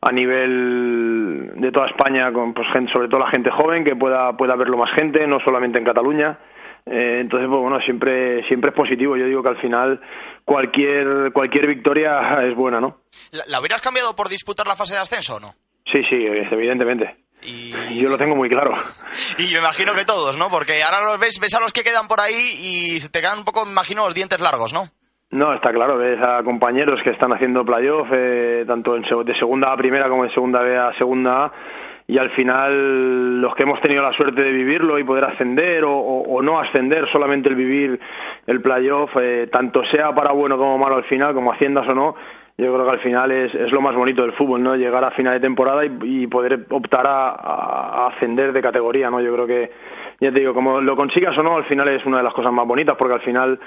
Speaker 9: a nivel de toda España, con pues, gente, sobre todo la gente joven, que pueda, pueda verlo más gente, no solamente en Cataluña. Eh, entonces, pues bueno, siempre, siempre es positivo. Yo digo que al final cualquier, cualquier victoria es buena, ¿no?
Speaker 1: ¿La, la hubieras cambiado por disputar la fase de ascenso o no?
Speaker 9: Sí, sí, evidentemente.
Speaker 1: Y...
Speaker 9: Yo lo tengo muy claro.
Speaker 1: Y me imagino que todos, ¿no? Porque ahora los ves, ves a los que quedan por ahí y te quedan un poco, imagino, los dientes largos, ¿no?
Speaker 9: No, está claro, ves a compañeros que están haciendo playoff, eh, tanto en, de segunda a primera como en segunda B a segunda A, y al final los que hemos tenido la suerte de vivirlo y poder ascender o, o, o no ascender, solamente el vivir el playoff, eh, tanto sea para bueno como malo al final, como haciendas o no, yo creo que al final es, es lo más bonito del fútbol, ¿no? Llegar a final de temporada y, poder optar a, a, ascender de categoría, ¿no? Yo creo que, ya te digo, como lo consigas o no, al final es una de las cosas más bonitas porque al final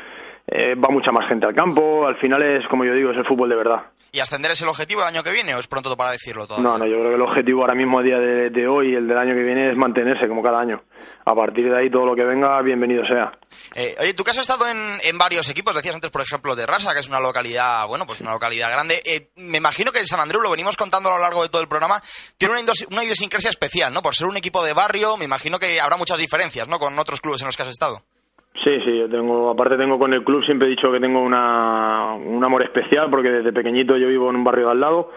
Speaker 9: eh, va mucha más gente al campo, al final es, como yo digo, es el fútbol de verdad.
Speaker 1: ¿Y ascender es el objetivo el año que viene o es pronto para decirlo todo?
Speaker 9: No, no, yo creo que el objetivo ahora mismo, a día de, de hoy y el del año que viene, es mantenerse como cada año. A partir de ahí, todo lo que venga, bienvenido sea.
Speaker 1: Eh, oye, tú que has estado en, en, varios equipos, decías antes, por ejemplo, de Rasa, que es una localidad, bueno, pues una localidad grande. Eh, me imagino que el San Andreu, lo venimos contando a lo largo de todo el programa, tiene una, una idiosincrasia especial, ¿no? Por ser un equipo de barrio, me imagino que habrá muchas diferencias, ¿no? Con otros clubes en los que has estado.
Speaker 9: Sí, sí, yo tengo, aparte tengo con el club, siempre he dicho que tengo una, un amor especial porque desde pequeñito yo vivo en un barrio de al lado,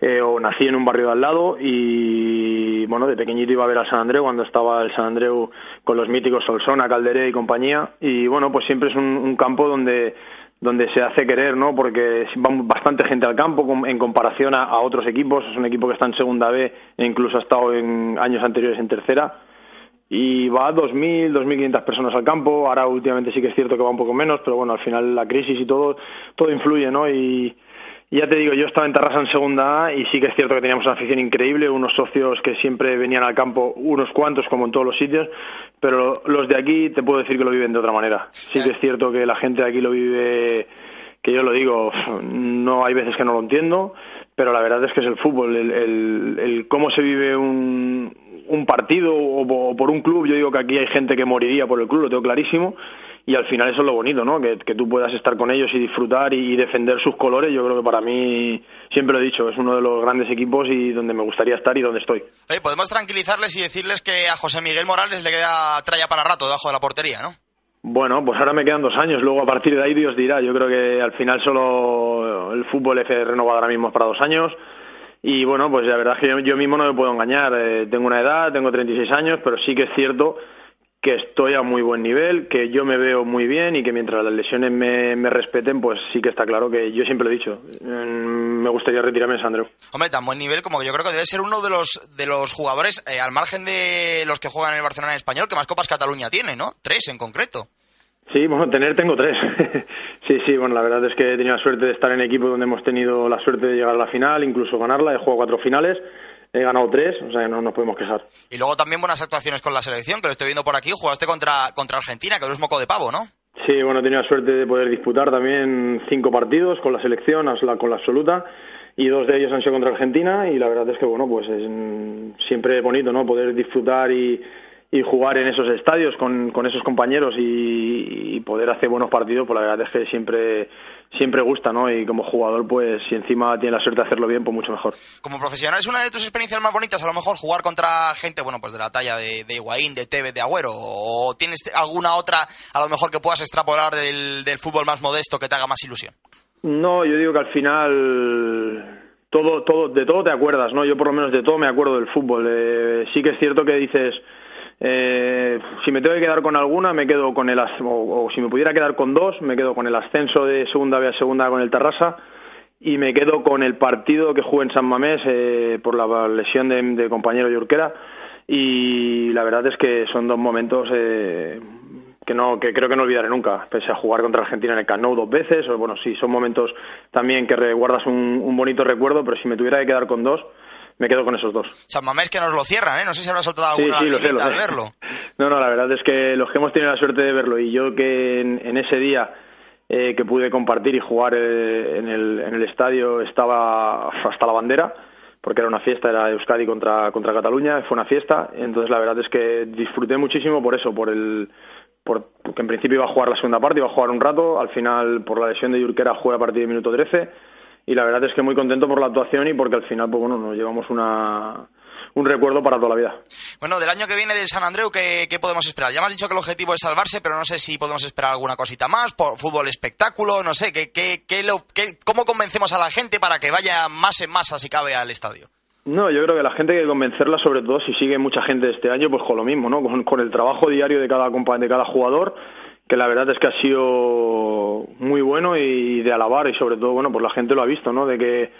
Speaker 9: eh, o nací en un barrio de al lado y bueno, de pequeñito iba a ver al San Andreu cuando estaba el San Andreu con los míticos Solsona, Calderé y compañía y bueno, pues siempre es un, un campo donde donde se hace querer, ¿no? Porque va bastante gente al campo en comparación a, a otros equipos, es un equipo que está en segunda B e incluso ha estado en años anteriores en tercera y va 2.000, 2.500 personas al campo. Ahora últimamente sí que es cierto que va un poco menos, pero bueno, al final la crisis y todo, todo influye, ¿no? Y, y ya te digo, yo estaba en Tarrasa en segunda A y sí que es cierto que teníamos una afición increíble, unos socios que siempre venían al campo, unos cuantos como en todos los sitios, pero los de aquí te puedo decir que lo viven de otra manera. Sí que es cierto que la gente de aquí lo vive, que yo lo digo, no hay veces que no lo entiendo, pero la verdad es que es el fútbol, el, el, el cómo se vive un, un partido o, por un club, yo digo que aquí hay gente que moriría por el club, lo tengo clarísimo, y al final eso es lo bonito, ¿no? Que, que tú puedas estar con ellos y disfrutar y, y defender sus colores. Yo creo que para mí, siempre lo he dicho, es uno de los grandes equipos y donde me gustaría estar y donde estoy.
Speaker 1: Oye, podemos tranquilizarles y decirles que a José Miguel Morales le queda tralla para rato debajo de la portería, ¿no?
Speaker 9: Bueno, pues ahora me quedan dos años, luego a partir de ahí Dios dirá. Yo creo que al final solo el fútbol es renovado ahora mismo para dos años. Y bueno, pues la verdad es que yo, yo mismo no me puedo engañar. Eh, tengo una edad, tengo 36 años, pero sí que es cierto que estoy a muy buen nivel, que yo me veo muy bien y que mientras las lesiones me, respeten, pues sí que está claro que yo siempre lo he dicho. mm, Me gustaría retirarme en San Andreu.
Speaker 1: Hombre, tan buen nivel como que yo creo que debe ser uno de los de los jugadores, eh, al margen de los que juegan en el Barcelona en español, que más Copas Cataluña tiene, ¿no? Tres en concreto.
Speaker 9: Sí, bueno, tener tengo tres. sí, sí, bueno, la verdad es que he tenido la suerte de estar en equipos donde hemos tenido la suerte de llegar a la final, incluso ganarla. He jugado cuatro finales, he ganado tres, o sea que no nos podemos quejar.
Speaker 1: Y luego también buenas actuaciones con la selección, que lo estoy viendo por aquí. Jugaste contra, contra Argentina, que no es moco de pavo, ¿no?
Speaker 9: Sí, bueno, he tenido la suerte de poder disputar también cinco partidos con la selección, con la absoluta, y dos de ellos han sido contra Argentina, y la verdad es que, bueno, pues es mm, siempre bonito, ¿no? Poder disfrutar y, y jugar en esos estadios con, con esos compañeros y, y poder hacer buenos partidos, pues la verdad es que siempre siempre gusta, ¿no? Y como jugador, pues si encima tiene la suerte de hacerlo bien, pues mucho mejor.
Speaker 1: Como profesional, ¿es una de tus experiencias más bonitas? A lo mejor jugar contra gente, bueno, pues de la talla de, de Higuaín, de Tevez, de Agüero. ¿O tienes alguna otra, a lo mejor, que puedas extrapolar del, del fútbol más modesto que te haga más ilusión?
Speaker 9: No, yo digo que al final todo, todo, de todo te acuerdas, ¿no? Yo por lo menos de todo me acuerdo del fútbol. Eh, sí que es cierto que dices, eh, si me tengo que quedar con alguna, me quedo con el, o, o si me pudiera quedar con dos, me quedo con el ascenso de segunda B a segunda con el Tarrasa y me quedo con el partido que jugué en San Mamés eh, por la lesión de, de compañero Yurquera y la verdad es que son dos momentos eh, que no que creo que no olvidaré nunca pese a jugar contra Argentina en el Camp Nou dos veces o bueno sí son momentos también que guardas un, un bonito recuerdo pero si me tuviera que quedar con dos me quedo con esos dos
Speaker 1: San Mamés que nos lo cierran, ¿eh? No sé si habrá soltado alguna
Speaker 9: sí, lo sé, lo
Speaker 1: lagrimita al
Speaker 9: sé.
Speaker 1: verlo.
Speaker 9: No, no, la verdad es que los que hemos tenido la suerte de verlo y yo que en, en ese día eh, que pude compartir y jugar eh, en, el, en el estadio estaba hasta la bandera, porque era una fiesta, era Euskadi contra, contra Cataluña, fue una fiesta, entonces la verdad es que disfruté muchísimo por eso, por el por, porque en principio iba a jugar la segunda parte, iba a jugar un rato, al final por la lesión de Yurquera jugué a partir del minuto 13 y la verdad es que muy contento por la actuación y porque al final pues bueno, nos llevamos una un recuerdo para toda la vida.
Speaker 1: Bueno, del año que viene de San Andreu, ¿qué, qué podemos esperar? Ya me has dicho que el objetivo es salvarse, pero no sé si podemos esperar alguna cosita más, por fútbol espectáculo, no sé, ¿qué, qué, qué lo- qué- ¿cómo convencemos a la gente para que vaya más en masa, si cabe, al estadio?
Speaker 9: No, yo creo que la gente hay que convencerla, sobre todo si sigue mucha gente este año, pues con lo mismo, ¿no? Con, con el trabajo diario de cada de cada jugador, que la verdad es que ha sido muy bueno y de alabar y sobre todo, bueno, pues la gente lo ha visto, ¿no? De que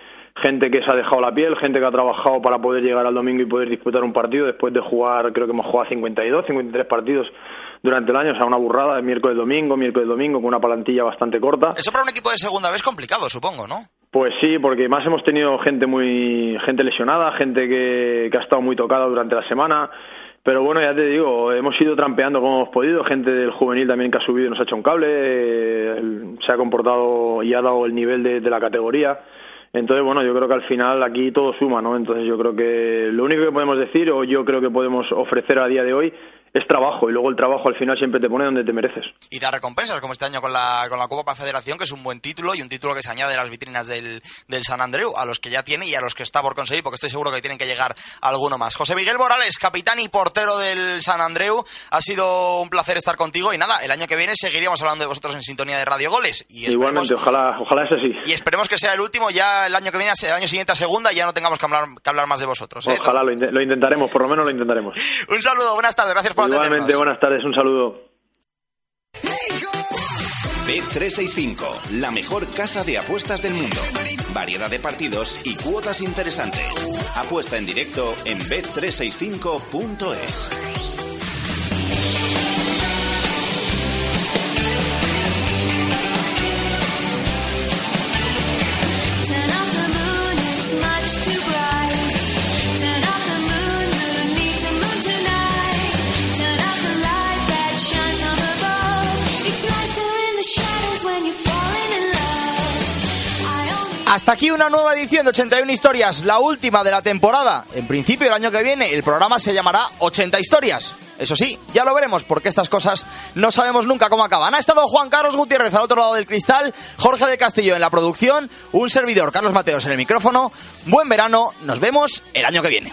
Speaker 9: gente que se ha dejado la piel, gente que ha trabajado para poder llegar al domingo y poder disputar un partido después de jugar, creo que hemos jugado 52, 53 partidos durante el año, o sea, una burrada, miércoles domingo, miércoles domingo, con una plantilla bastante corta.
Speaker 1: Eso para un equipo de segunda vez es complicado, supongo, ¿no?
Speaker 9: Pues sí, porque más hemos tenido gente muy gente lesionada, gente que, que ha estado muy tocada durante la semana. Pero bueno, ya te digo, hemos ido trampeando como hemos podido. Gente del juvenil también que ha subido y nos ha hecho un cable. se ha comportado y ha dado el nivel de, de la categoría. Entonces, bueno, yo creo que al final aquí todo suma, ¿no? Entonces yo creo que lo único que podemos decir, o yo creo que podemos ofrecer a día de hoy, es trabajo. Y luego el trabajo al final siempre te pone donde te mereces.
Speaker 1: Y da recompensas, como este año con la, con la Copa Federación, que es un buen título y un título que se añade a las vitrinas del, del San Andreu, a los que ya tiene y a los que está por conseguir, porque estoy seguro que tienen que llegar alguno más. José Miguel Morales, capitán y portero del San Andreu, ha sido un placer estar contigo y nada, el año que viene seguiríamos hablando de vosotros en sintonía de Radio Goles. Y
Speaker 9: Igualmente, ojalá, ojalá sea así.
Speaker 1: y esperemos que sea el último, ya el año que viene, el año siguiente a segunda, ya no tengamos que hablar, que hablar más de vosotros. ¿eh?
Speaker 9: Ojalá lo, inte- lo intentaremos, por lo menos lo intentaremos.
Speaker 1: Un saludo, buenas tardes, gracias por atendernos.
Speaker 9: Igualmente, buenas tardes, un saludo.
Speaker 2: Bet365, la mejor casa de apuestas del mundo. Variedad de partidos y cuotas interesantes. Apuesta en directo en bet365.es.
Speaker 1: Hasta aquí una nueva edición de 81 historias, la última de la temporada. En principio, el año que viene, el programa se llamará 80 historias. Eso sí, ya lo veremos porque estas cosas no sabemos nunca cómo acaban. Ha estado Juan Carlos Gutiérrez al otro lado del cristal, Jorge de Castillo en la producción, un servidor Carlos Mateos en el micrófono. Buen verano, nos vemos el año que viene.